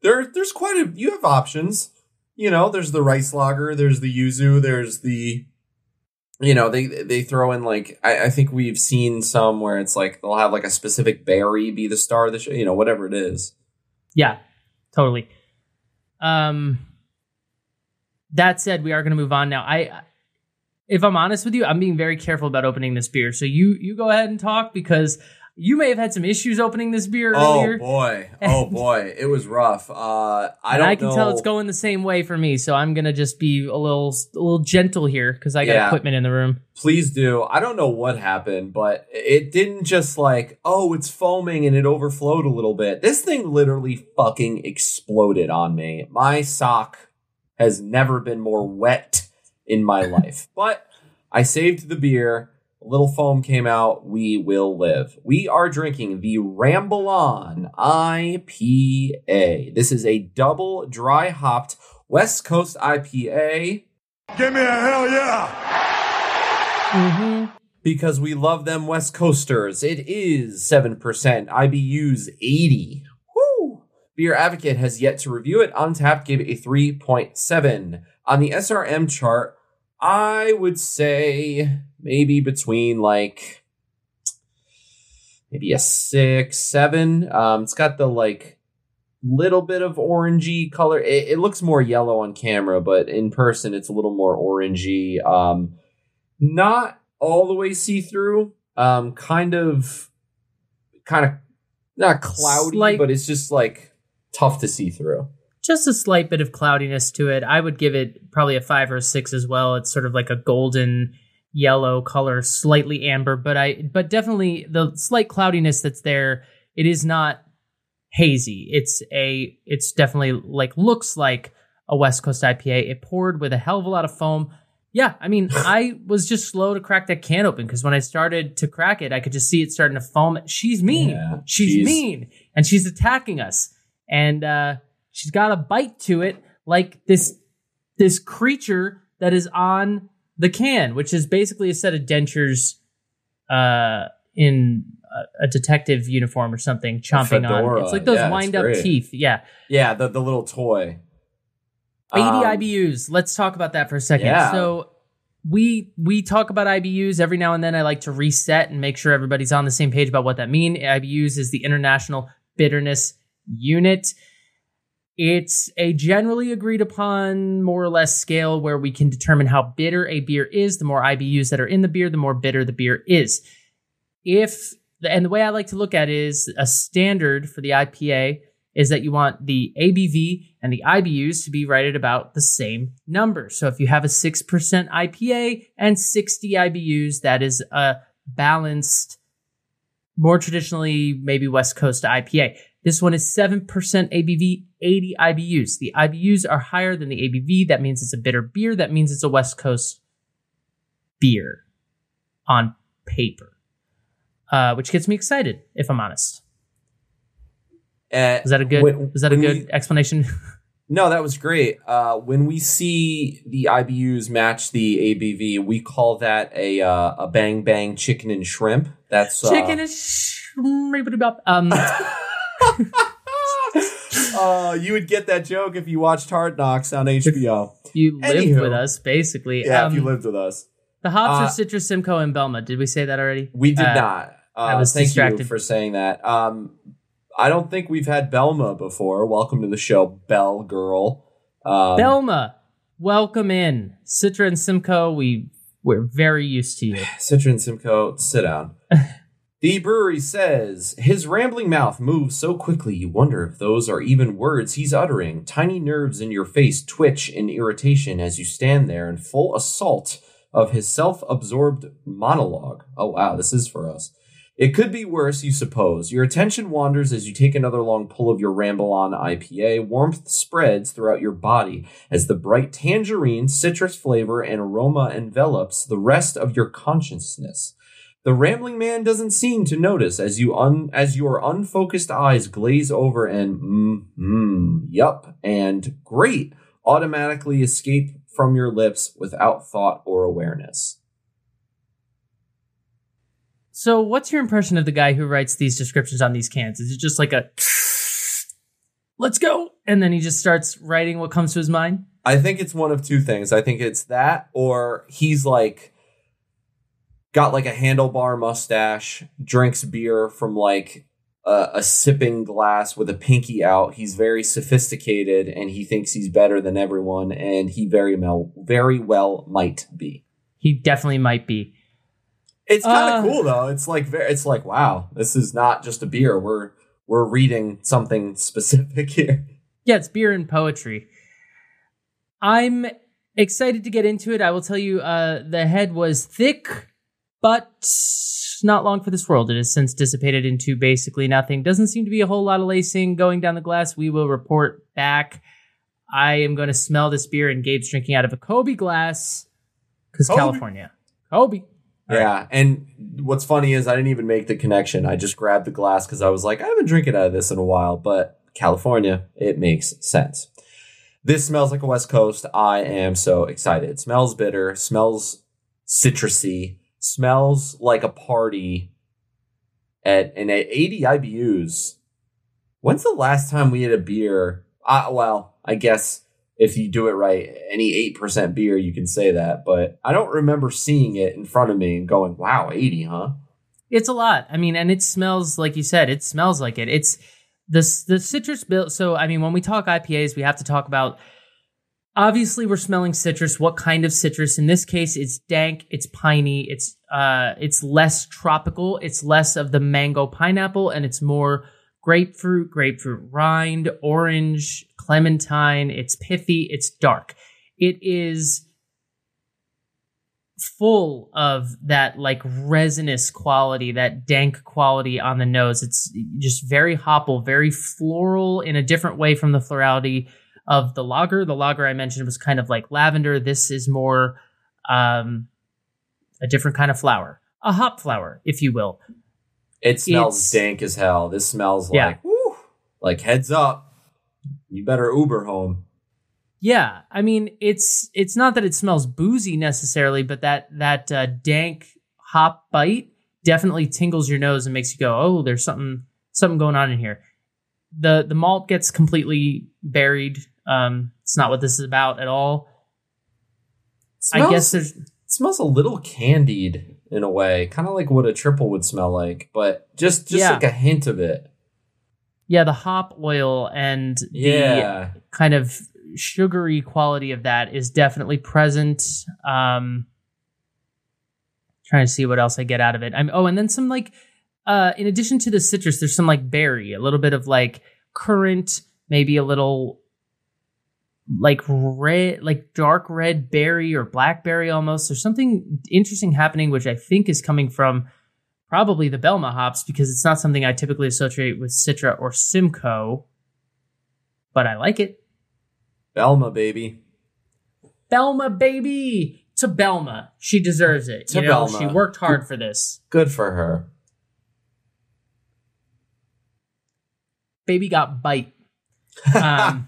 there there's quite a you have options. You know, there's the rice lager, there's the yuzu, there's the you know they they throw in like I, I think we've seen some where it's like they'll have like a specific berry be the star of the show, you know, whatever it is.
Yeah, totally. Um, that said, we are going to move on now. I, if I'm honest with you, I'm being very careful about opening this beer. So you you go ahead and talk because you may have had some issues opening this beer
Oh
earlier.
Oh boy, oh boy, it was rough. Uh, I
and
don't.
I can tell it's going the same way for me, so I'm gonna just be a little a little gentle here because I got
Yeah.
equipment in the room.
please do. I don't know what happened, but it didn't just like, oh, it's foaming and it overflowed a little bit. This thing literally fucking exploded on me. My sock has never been more wet in my life. But I saved the beer. A little foam came out. We will live. We are drinking the Ramble On IPA. This is a double dry hopped West Coast IPA.
Give me a hell yeah!
Mm-hmm.
because we love them West Coasters. It is 7%, IBUs 80. Woo! Beer Advocate has yet to review it. Untappd gave it a 3.7. On the SRM chart, I would say maybe between like maybe a six, seven. Um, it's got the like little bit of orangey color. It, it looks more yellow on camera, but in person, it's a little more orangey. Um, not all the way see through. Um, kind of, kind of not cloudy,
Slight-
but it's just like tough to see through.
Just a slight bit of cloudiness to it. I would give it probably a five or a six as well. It's sort of like a golden yellow color, slightly amber, but I but definitely the slight cloudiness that's there. It is not hazy. It's a it's definitely like looks like a West Coast IPA. It poured with a hell of a lot of foam. Yeah, I mean, I was just slow to crack that can open because when I started to crack it, I could just see it starting to foam. She's mean.
Yeah,
she's,
she's-
mean, and she's attacking us. And uh, she's got a bite to it, like this this creature that is on the can, which is basically a set of dentures uh, in a, a detective uniform or something, chomping on. It's like those
Yeah,
wind up
great.
teeth. Yeah.
Yeah, the, the little toy.
80
Um,
IBUs. Let's talk about that for a second.
Yeah.
So we we talk about IBUs every now and then. I like to reset and make sure everybody's on the same page about what that mean. IBUs is the International Bitterness Unit. It's a generally agreed upon, more or less scale where we can determine how bitter a beer is. The more IBUs that are in the beer, the more bitter the beer is. If and the way I like to look at it is a standard for the IPA is that you want the ABV and the IBUs to be right at about the same number. So if you have a 6% IPA and 60 IBUs, that is a balanced, more traditionally, maybe West Coast IPA. This one is 7% ABV, 80 IBUs. The IBUs are higher than the ABV. That means it's a bitter beer. That means it's a West Coast beer on paper, uh, which gets me excited, if I'm honest.
Uh,
Is that a good?
when-
is that a good
we-
explanation?
No, that was great. Uh, when we see the IBUs match the ABV, we call that a uh, a bang bang chicken and shrimp. That's uh,
Chicken and shrimp. Um,
uh, you would get that joke if you watched Hard Knocks on HBO.
you lived
Anywho.
with us, basically.
Yeah,
um,
if you lived with us.
the hops
Uh,
are Citra, Simcoe, and Belma. Did we say that already?
We did
Uh,
not. Uh,
I was
thank you
distracted.
for saying that. Um, I don't think we've had Belma before. Welcome to the show, Bell Girl. Um,
Belma, welcome in. Citra and Simcoe, we we're very used to you.
Citron Simcoe, sit down. the brewery says his rambling mouth moves so quickly you wonder if those are even words he's uttering. Tiny nerves in your face twitch in irritation as you stand there in full assault of his self absorbed monologue. Oh, wow, this is for us. It could be worse, you suppose. Your attention wanders as you take another long pull of your Ramble On IPA. Warmth spreads throughout your body as the bright tangerine, citrus flavor, and aroma envelops the rest of your consciousness. The rambling man doesn't seem to notice as you un as your unfocused eyes glaze over and mm, mm, yup, and great automatically escape from your lips without thought or awareness.
So, what's your impression of the guy who writes these descriptions on these cans? Is it just like a let's go? And then he just starts writing what comes to his mind?
I think it's one of two things. I think it's that, or he's like got like a handlebar mustache, drinks beer from like a, a, sipping glass with a pinky out. He's very sophisticated and he thinks he's better than everyone, and he very well, very well might be.
He definitely might be.
It's kind of uh, cool though. It's like very, it's like wow, this is not just a beer. We're we're reading something specific here.
Yeah, it's beer and poetry. I'm excited to get into it. I will tell you, uh, the head was thick, but not long for this world. It has since dissipated into basically nothing. Doesn't seem to be a whole lot of lacing going down the glass. We will report back. I am going to smell this beer, and Gabe's drinking out of a Kobe glass because California. Kobe.
Yeah, and what's funny is I didn't even make the connection. I just grabbed the glass because I was like, I haven't drinking out of this in a while, but California, it makes sense. This smells like a West Coast. I am so excited. It smells bitter, smells citrusy, smells like a party at and at 80 IBUs. When's the last time we had a beer? Uh, well, I guess if you do it right, any 8% beer, you can say that. But I don't remember seeing it in front of me and going, wow, 80, huh?
It's a lot. I mean, and it smells, like you said, it smells like it. It's the, the citrus bill. So, I mean, when we talk IPAs, we have to talk about obviously we're smelling citrus. What kind of citrus? In this case, it's dank, it's piney, it's, uh, it's less tropical, it's less of the mango pineapple, and it's more grapefruit, grapefruit rind, orange, clementine. It's pithy, it's dark. It is full of that like resinous quality, that dank quality on the nose. It's just very hopple, very floral in a different way from the florality of the lager. The lager I mentioned was kind of like lavender. This is more um, a different kind of flower, a hop flower, if you will.
It smells it's, dank as hell. This smells yeah. like, woo, like heads up you better Uber home.
Yeah, I mean it's it's not that it smells boozy necessarily, but that that uh, dank hop bite definitely tingles your nose and makes you go, "Oh, there's something something going on in here." The the malt gets completely buried. Um, it's not what this is about at all.
Smells, I guess there's smells a little candied in a way, kind of like what a triple would smell like, but just just yeah. like a hint of it
yeah, the hop oil and the kind of sugary quality of that is definitely present. Um, trying to see what else I get out of it. I'm oh, and then some like uh, in addition to the citrus, there's some like berry, a little bit of like currant, maybe a little like red, like dark red berry or blackberry almost. There's something interesting happening, which I think is coming from probably the Belma hops because it's not something I typically associate with Citra or Simcoe, but I like it.
Belma, baby.
Belma, baby. To Belma. She deserves it. To you know, Belma. She worked hard for this.
Good for her.
Baby got bite. Um,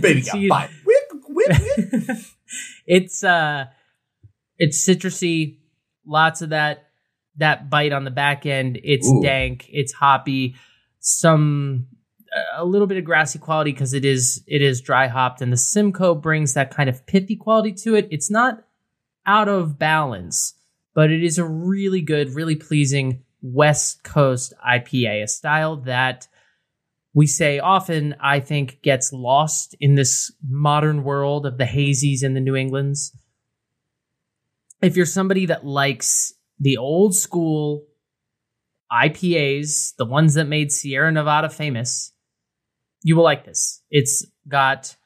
baby got bite. Whip, whip, whip.
it's uh, it's citrusy lots of that that bite on the back end. It's Ooh. dank, it's hoppy, some a little bit of grassy quality because it is it is dry hopped, and the Simcoe brings that kind of pithy quality to it. It's not out of balance, but it is a really good, really pleasing West Coast IPA, a style that we say often, I think, gets lost in this modern world of the hazies and the New Englands if you're somebody that likes the old school IPAs, the ones that made Sierra Nevada famous, you will like this. It's got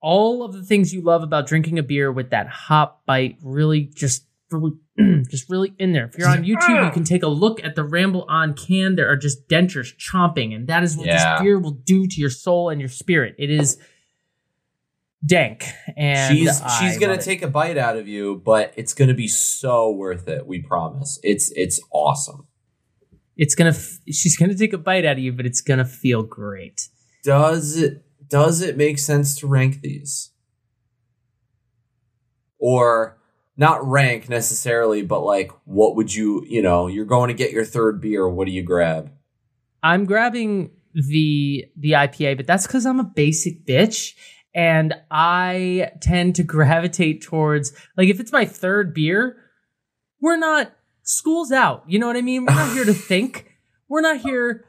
all of the things you love about drinking a beer with that hop bite really just really, just really in there. If you're on YouTube, you can take a look at the Ramble On can. There are just dentures chomping, and that is what
Yeah.
this beer will do to your soul and your spirit. It is dank, and
she's
I
she's gonna
love it.
take a bite out of you, but it's gonna be so worth it. We promise. It's it's awesome.
It's gonna. f- She's gonna take a bite out of you, but it's gonna feel great.
Does it does it make sense to rank these? Or not rank necessarily, but like what would you you know, you're going to get your third beer, what do you grab?
I'm grabbing the the IPA, but that's because I'm a basic bitch. And I tend to gravitate towards like if it's my third beer, we're not school's out. You know what I mean? We're not here to think. We're not here.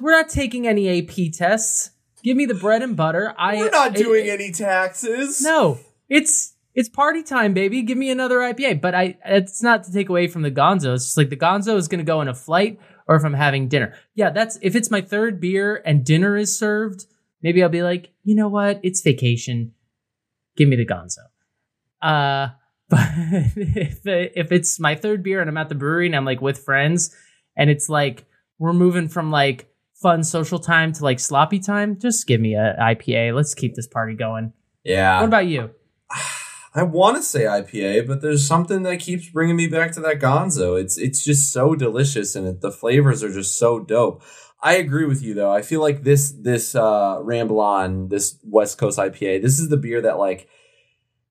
We're not taking any AP tests. Give me the bread and butter. I
We're not doing any taxes.
No, it's it's party time, baby. Give me another IPA. But I it's not to take away from the Gonzo. It's just like the Gonzo is going to go in a flight or if I'm having dinner. Yeah, that's if it's my third beer and dinner is served. Maybe I'll be like, you know what? It's vacation. Give me the Gonzo. Uh, but if if it's my third beer and I'm at the brewery and I'm like with friends and it's like we're moving from like fun social time to like sloppy time, just give me a IPA. Let's keep this party going.
Yeah.
What about you?
I want to say IPA, but there's something that keeps bringing me back to that Gonzo. It's it's just so delicious, and it, the flavors are just so dope. I agree with you though. I feel like this this uh, Ramble On, this West Coast IPA, this is the beer that like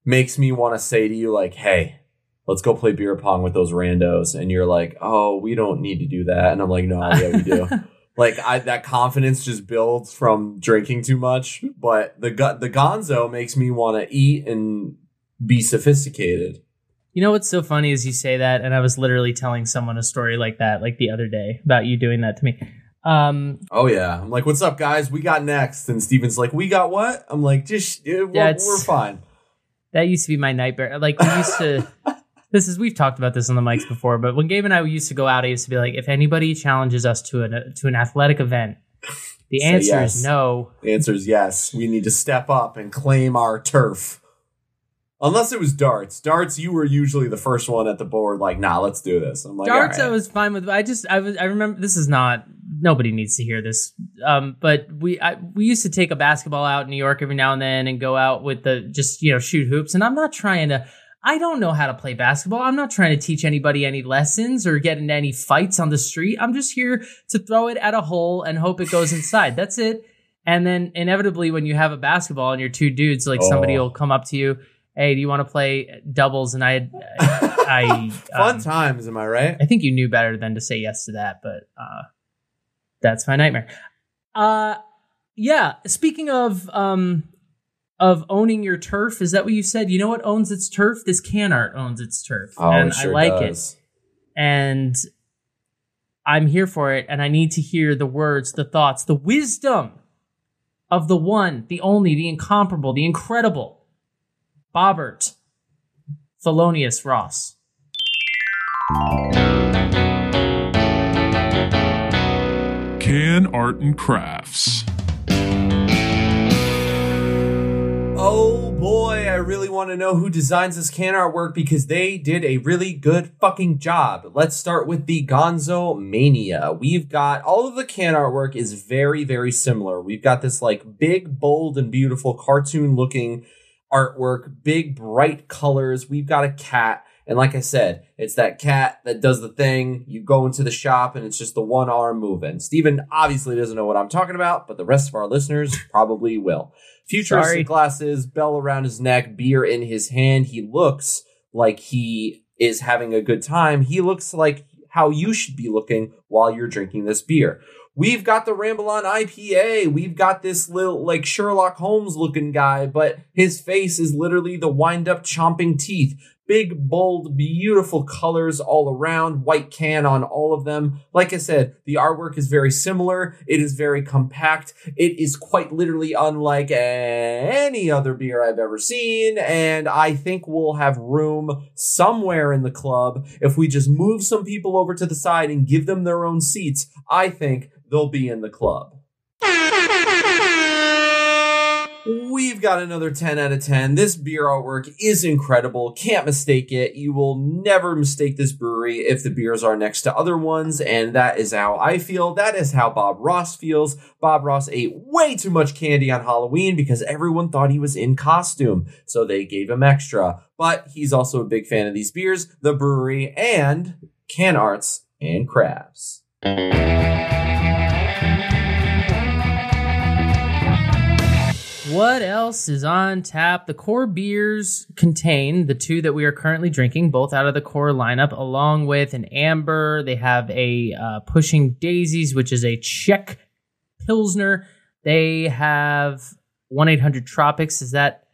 makes me want to say to you like, "Hey, let's go play beer pong with those randos," and you're like, "Oh, we don't need to do that," and I'm like, "No, yeah, we do." like I, that confidence just builds from drinking too much. But the the Gonzo makes me want to eat and be sophisticated.
You know what's so funny is you say that, and I was literally telling someone a story like that, like the other day, about you doing that to me. Um,
Oh yeah, I'm like, "What's up, guys? We got next." And Stephen's like, "We got what?" I'm like, "Just uh, we're,
Yeah,
we're fine."
that used to be my nightmare. Like we used to. this is we've talked about this on the mics before, but when Gabe and I used to go out, I used to be like, if anybody challenges us to an to an athletic event, the answer
yes.
is no.
The answer is yes. We need to step up and claim our turf. Unless it was darts. Darts, you were usually the first one at the board. Like, nah, let's do this. I'm like,
Darts,
all
I was fine with. I just, I was, I remember. This is not. Nobody needs to hear this. Um, but we, I, we used to take a basketball out in New York every now and then and go out with the just, you know, shoot hoops. And I'm not trying to. I don't know how to play basketball. I'm not trying to teach anybody any lessons or get into any fights on the street. I'm just here to throw it at a hole and hope it goes inside. That's it. And then inevitably, when you have a basketball and you're two dudes, like somebody
Oh.
will come up to you, "Hey, do you want to play doubles?" And I, I,
Fun
um,
times, am I right?
I think you knew better than to say yes to that, but uh, that's my nightmare. Uh, yeah. Speaking of um, of owning your turf, is that what you said? You know what owns its turf? This can art owns its turf,
Oh,
and
it sure
I like
does.
it. And I'm here for it, and I need to hear the words, the thoughts, the wisdom of the one, the only, the incomparable, the incredible, Bobbert Thelonious Ross.
Can Art and Crafts.
Oh boy, I really want to know who designs this can artwork because they did a really good fucking job. Let's start with the Gonzo Mania. We've got all of the can artwork is very, very similar. We've got this like big, bold, and beautiful cartoon looking artwork, big, bright colors. We've got a cat. And like I said, it's that cat that does the thing. You go into the shop and it's just the one arm moving. Stephen obviously doesn't know what I'm talking about, but the rest of our listeners probably will. Futuristic
Sorry.
glasses, bell around his neck, beer in his hand. He looks like he is having a good time. He looks like how you should be looking while you're drinking this beer. We've got the Ramble on IPA. We've got this little like Sherlock Holmes looking guy, but his face is literally the wind up chomping teeth. Big, bold, beautiful colors all around, white can on all of them. Like I said, the artwork is very similar. It is very compact. It is quite literally unlike any other beer I've ever seen. And I think we'll have room somewhere in the club. If we just move some people over to the side and give them their own seats, I think they'll be in the club. We've got another 10 out of 10. This beer artwork is incredible. Can't mistake it. You will never mistake this brewery if the beers are next to other ones. And that is how I feel. That is how Bob Ross feels. Bob Ross ate way too much candy on Halloween because everyone thought he was in costume. So they gave him extra. But he's also a big fan of these beers, the brewery, and can arts and crafts.
What else is on tap? The core beers contain the two that we are currently drinking, both out of the core lineup, along with an amber. They have a uh, Pushing Daisies, which is a Czech Pilsner. They have 1 800 Tropics. Is that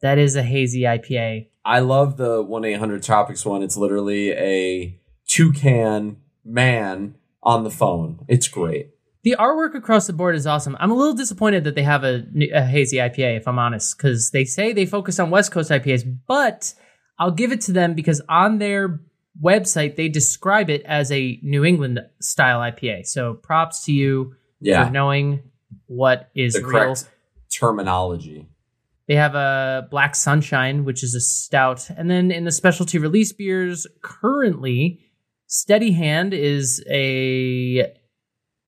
that is a hazy IPA?
I love the 1 800 Tropics one. It's literally a toucan man on the phone. It's great.
The artwork across the board is awesome. I'm a little disappointed that they have a, a hazy IPA, if I'm honest, because they say they focus on West Coast IPAs, but I'll give it to them because on their website they describe it as a New England style IPA. So props to you
Yeah.
for knowing what is
The
real.
correct terminology.
They have a Black Sunshine, which is a stout. And then in the specialty release beers, currently, Steady Hand is a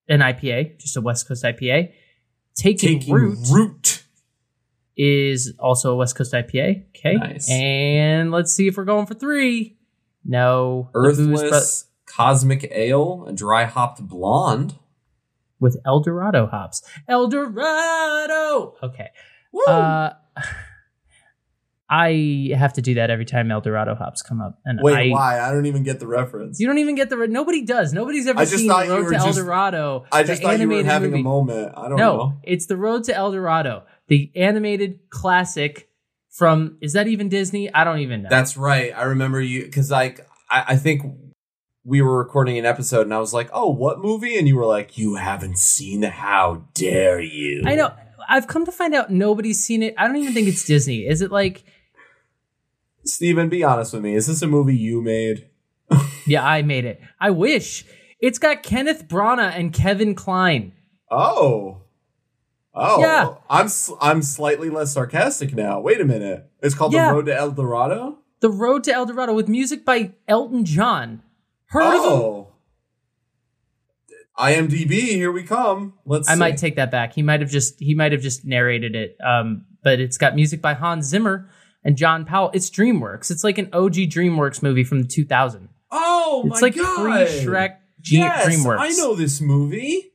an IPA, just a West Coast IPA. Taking,
Taking
Root,
root.
is also a West Coast IPA. Okay.
Nice.
And let's see if we're going for three. No. Booze Bro-
Earthless Cosmic Ale, a dry hopped blonde.
with El Dorado hops. El Dorado! Okay.
Woo!
Uh, I have to do that every time El Dorado hops come up, and
Wait,
I,
why? I don't even get the reference.
You don't even get the. Nobody does. Nobody's ever seen the Road to El
just-
Dorado.
I just thought you were having
movie.
a moment. I don't
No,
know.
it's the Road to El Dorado, the animated classic from. Is that even Disney? I don't even know.
That's right. I remember you because like I, I think we were recording an episode and I was like, "Oh, what movie?" And you were like, "You haven't seen How dare you?"
I know. I've come to find out nobody's seen it. I don't even think it's Disney. Is it like?
Stephen, be honest with me. Is this a movie you made?
Yeah, I made it. I wish. It's got Kenneth Branagh and Kevin Kline.
Oh. Oh.
Yeah.
I'm I'm slightly less sarcastic now. Wait a minute. It's called
Yeah.
The Road to El Dorado?
The Road to El Dorado with music by Elton John. Heard of him?
oh. IMDb, here we come. Let's
I
see.
might take that back. He might have just he might have just narrated it. Um, but it's got music by Hans Zimmer and John Powell. It's DreamWorks. It's like an OG DreamWorks movie from the 2000.
Oh
It's
my
like
god.
pre-Shrek G-
yes,
DreamWorks.
I know this movie.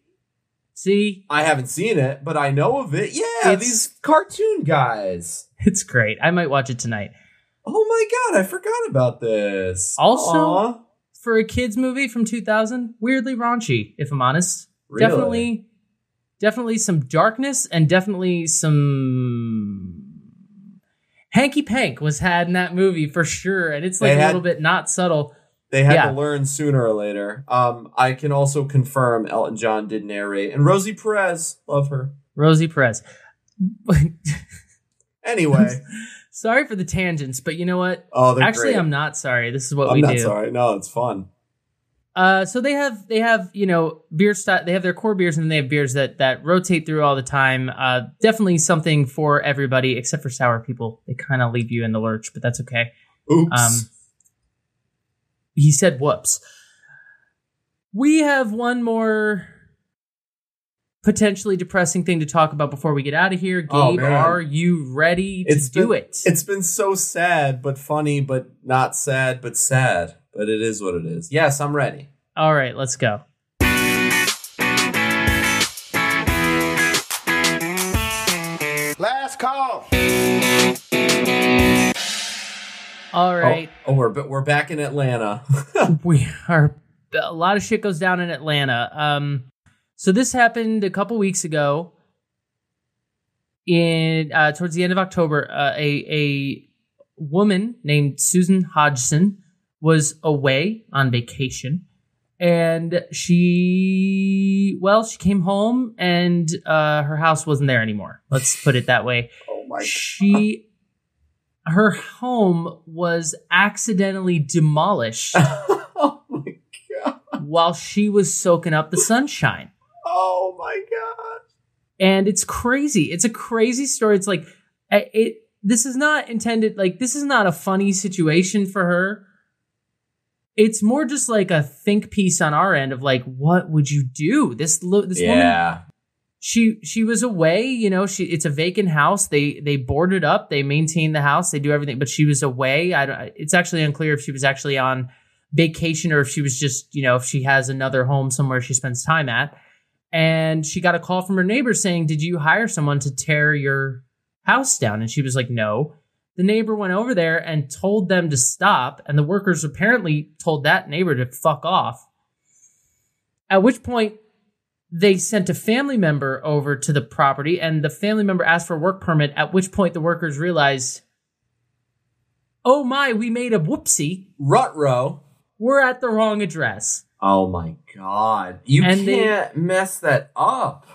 See,
I haven't seen it, but I know of it. Yeah,
It's-
these cartoon guys.
it's great. I might watch it tonight.
Oh my god, I forgot about this.
Also-
Aw,
For a kids movie from 2000, weirdly raunchy, if I'm honest.
really?
Definitely definitely some darkness and definitely some hanky pank was had in that movie for sure and it's like
They
a little bit not subtle
They had
Yeah.
to learn sooner or later. Um, I can also confirm Elton John did narrate, and Rosie Perez, love her.
rosie perez
Anyway,
sorry for the tangents but you know what
oh, they're
actually
great.
i'm not sorry this is what
I'm
we
not
do
sorry. No, it's fun.
Uh so they have they have you know beer style they have their core beers and then they have beers that that rotate through all the time uh definitely something for everybody except for sour people they kind of leave you in the lurch but that's okay
Oops.
Um, he said whoops. We have one more potentially depressing thing to talk about before we get out of here. Gabe,
Oh,
are you ready to
It's
do
been-
it?
it's been so sad, but funny, but not sad, but sad. But it is what it is. Yes, I'm ready.
All right, let's go.
Last call.
All right.
Oh, oh, we're but we're back in Atlanta.
we are a lot of shit goes down in Atlanta. Um, so this happened a couple weeks ago. In uh, towards the end of October, uh, a a woman named Susan Hodgson was away on vacation, and she well she came home and uh, her house wasn't there anymore. Let's put it that way
oh my
she her home was accidentally demolished
oh my god.
while she was soaking up the sunshine.
Oh my god.
and it's crazy. It's a crazy story. It's like it. This is not intended. Like this is not a funny situation for her. It's more just like a think piece on our end of like, what would you do? This lo- this woman she she was away you know she it's a vacant house. They they boarded up. They maintain the house. They do everything but she was away. I don't it's actually unclear if she was actually on vacation or if she was just you know if she has another home somewhere she spends time at. And she got a call from her neighbor saying did you hire someone to tear your house down? And she was like no the neighbor went over there and told them to stop and the workers apparently told that neighbor to fuck off at which point they sent a family member over to the property and the family member asked for a work permit at which point the workers realized oh my we made a whoopsie
Rutro.
we're at the wrong address
Oh my god. You
And
can't mess that up.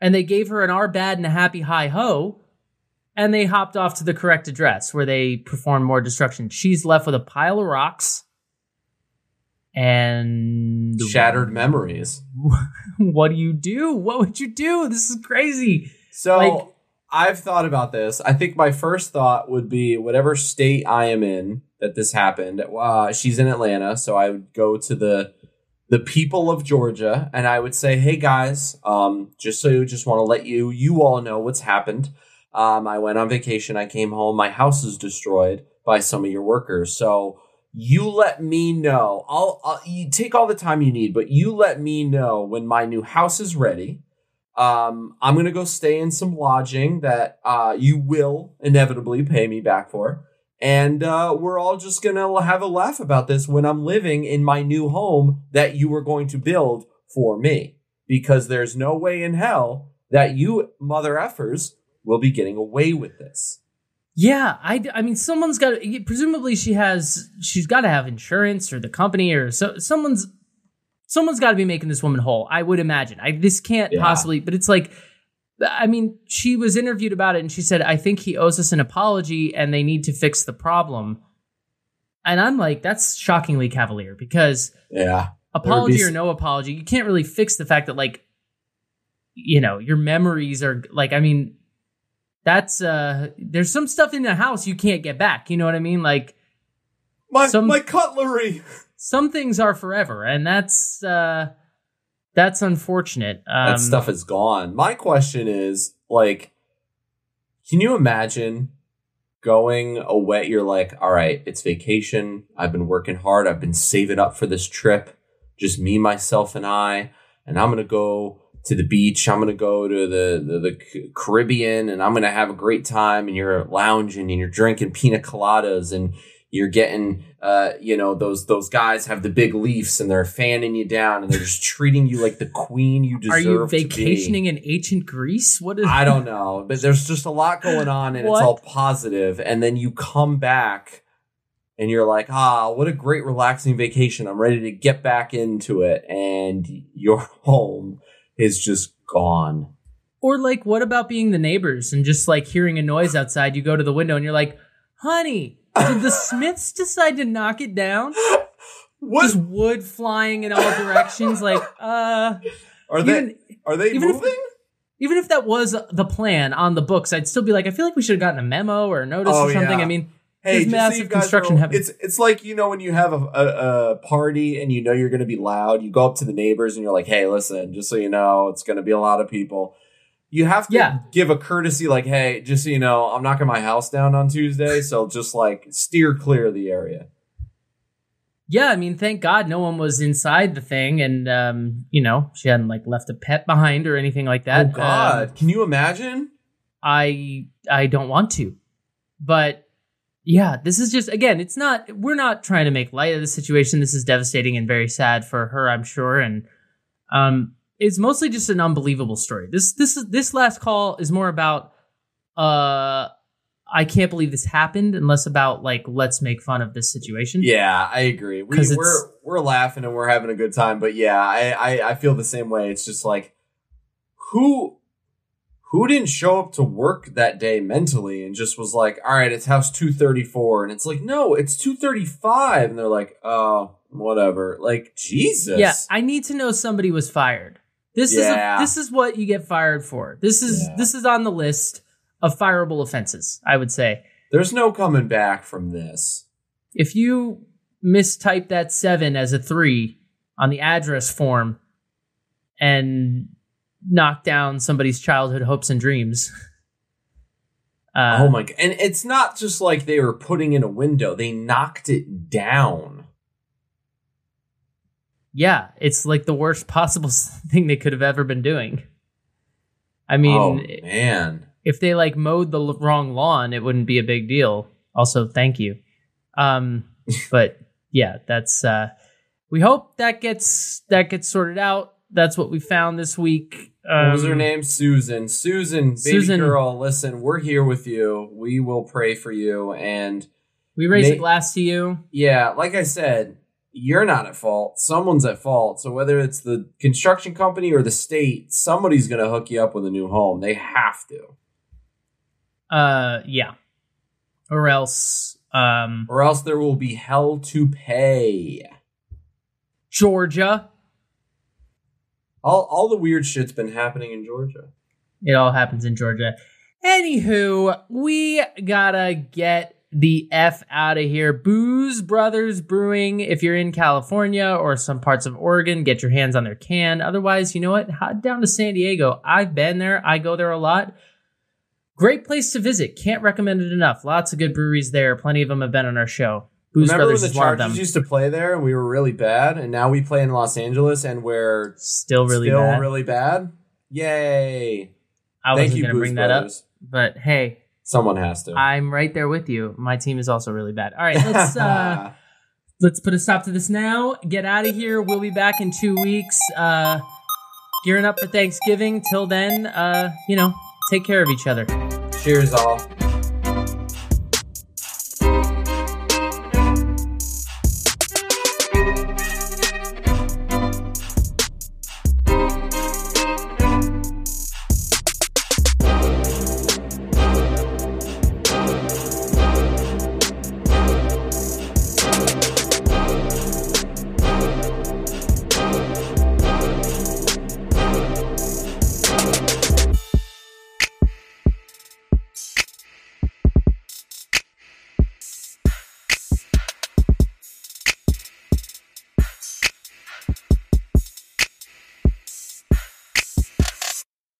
and they gave her an r bad and a happy hi ho and they hopped off to the correct address where they performed more destruction she's left with a pile of rocks and
Shattered memories.
what do you do what would you do this is crazy
So
Like-
I've thought about this. I think my first thought would be whatever state I am in that this happened. Uh, she's in Atlanta, so I would go to the the people of Georgia and I would say, "Hey guys, um, just so you just want to let you you all know what's happened. Um, I went on vacation. I came home. My house is destroyed by some of your workers. So." You let me know. I'll, I'll you take all the time you need, but you let me know when my new house is ready. Um, I'm gonna go stay in some lodging that uh, you will inevitably pay me back for, and uh, we're all just gonna have a laugh about this when I'm living in my new home that you were going to build for me. Because there's no way in hell that you mother effers will be getting away with this.
Yeah, I, I mean, someone's got to, presumably she has, she's got to have insurance or the company or so, someone's, someone's got to be making this woman whole. I would imagine. I, this can't
Yeah.
possibly, but it's like, I mean, she was interviewed about it and she said, I think he owes us an apology and they need to fix the problem. And I'm like, that's shockingly cavalier because
Yeah,
apology
be
or no apology, you can't really fix the fact that like, you know, your memories are like, I mean, that's uh there's some stuff in the house you can't get back. You know what I mean? Like
my
Some-
my cutlery.
some things are forever, and that's uh that's unfortunate. Um,
that stuff is gone. My question is like, can you imagine going away? You're like, all right, it's vacation. I've been working hard. I've been saving up for this trip. Just me, myself, and I. And I'm gonna go to the beach. I'm gonna go to the, the the Caribbean, and I'm gonna have a great time. And you're lounging and you're drinking pina coladas and you're getting uh you know those those guys have the big leafs and they're fanning you down and they're just treating you like the queen you deserve
are you
to
vacationing in ancient Greece? What is
I don't know, but there's just a lot going on and
What?
it's all positive and then you come back and you're like, "Ah, what a great relaxing vacation. I'm ready to get back into it." And you're home is just gone.
Or like, what about being the neighbors and just like hearing a noise outside? You go to the window and you're like, "Honey, did the Smiths decide to knock it down?
What
Just wood flying in all directions. Like, uh,
are they
even
are they
even if-
moving?
even if that was the plan on the books, I'd still be like, I feel like we should have gotten a memo or a notice
Oh,
or something.
yeah.
I mean,
Hey, just so you
construction
know,
happening.
It's it's like you know when you have a, a, a party and you know you're going to be loud. You go up to the neighbors and you're like, "Hey, listen, just so you know, it's going to be a lot of people." You have to
Yeah.
give a courtesy, like, "Hey, just so you know, I'm knocking my house down on Tuesday, so just like steer clear of the area."
yeah, I mean, thank God no one was inside the thing, and um, you know, she hadn't like left a pet behind or anything like that.
oh God,
Um,
can you imagine?
I I don't want to, but yeah, this is just again, it's not. We're not trying to make light of the situation. This is devastating and very sad for her, I'm sure, and um, it's mostly just an unbelievable story. This this is this last call is more about uh. I can't believe this happened, and less about like let's make fun of this situation.
Yeah, I agree. We,
it's-
we're we're laughing and we're having a good time, but yeah, I, I I feel the same way. It's just like who who didn't show up to work that day mentally and just was like, all right, it's house two thirty four, and it's like, no, it's two thirty five, and they're like, oh, whatever. Like Jesus,
Yeah, I need to know somebody was fired This
Yeah.
is a, this is what you get fired for. This is
Yeah.
this is on the list of fireable offenses. I would say
There's no coming back from this.
if you mistype that seven as a three on the address form and knock down somebody's childhood hopes and dreams. Uh,
oh my god. And it's not just like they were putting in a window, they knocked it down.
yeah, it's like the worst possible thing they could have ever been doing. I mean,
oh man.
if they like mowed the wrong lawn, it wouldn't be a big deal. Also, thank you. Um, but yeah, that's uh we hope that gets that gets sorted out. That's what we found this week.
What was her
Um,
name? Susan. Susan, baby
Susan-
girl, listen, we're here with you. We will pray for you. And
We raise a glass to you.
yeah, like I said, you're not at fault. Someone's at fault. So whether it's the construction company or the state, somebody's going to hook you up with a new home. They have to.
Uh yeah. Or else um
Or else there will be hell to pay.
Georgia.
All, all the weird shit's been happening in Georgia.
It all happens in Georgia. Anywho, we gotta get the F out of here. Booze Brothers Brewing, if you're in California or some parts of Oregon, get your hands on their can. Otherwise, you know what? Head down to San Diego. I've been there, I go there a lot. Great place to visit. Can't recommend it enough. Lots of good breweries there. Plenty of them have been on our show.
Remember
Brothers
when the
one of them.
Chargers used to play there and we were really bad, and now we play in Los Angeles and we're
Still really
still
bad.
really bad? Yay!
I
Thank
wasn't going to bring that up, but hey,
Someone has to.
I'm right there with you. My team is also really bad. All right, let's uh let's put a stop to this now. Get out of here. We'll be back in 2 weeks. Uh gearing up for Thanksgiving. Till then, uh, you know, take care of each other.
Cheers, all.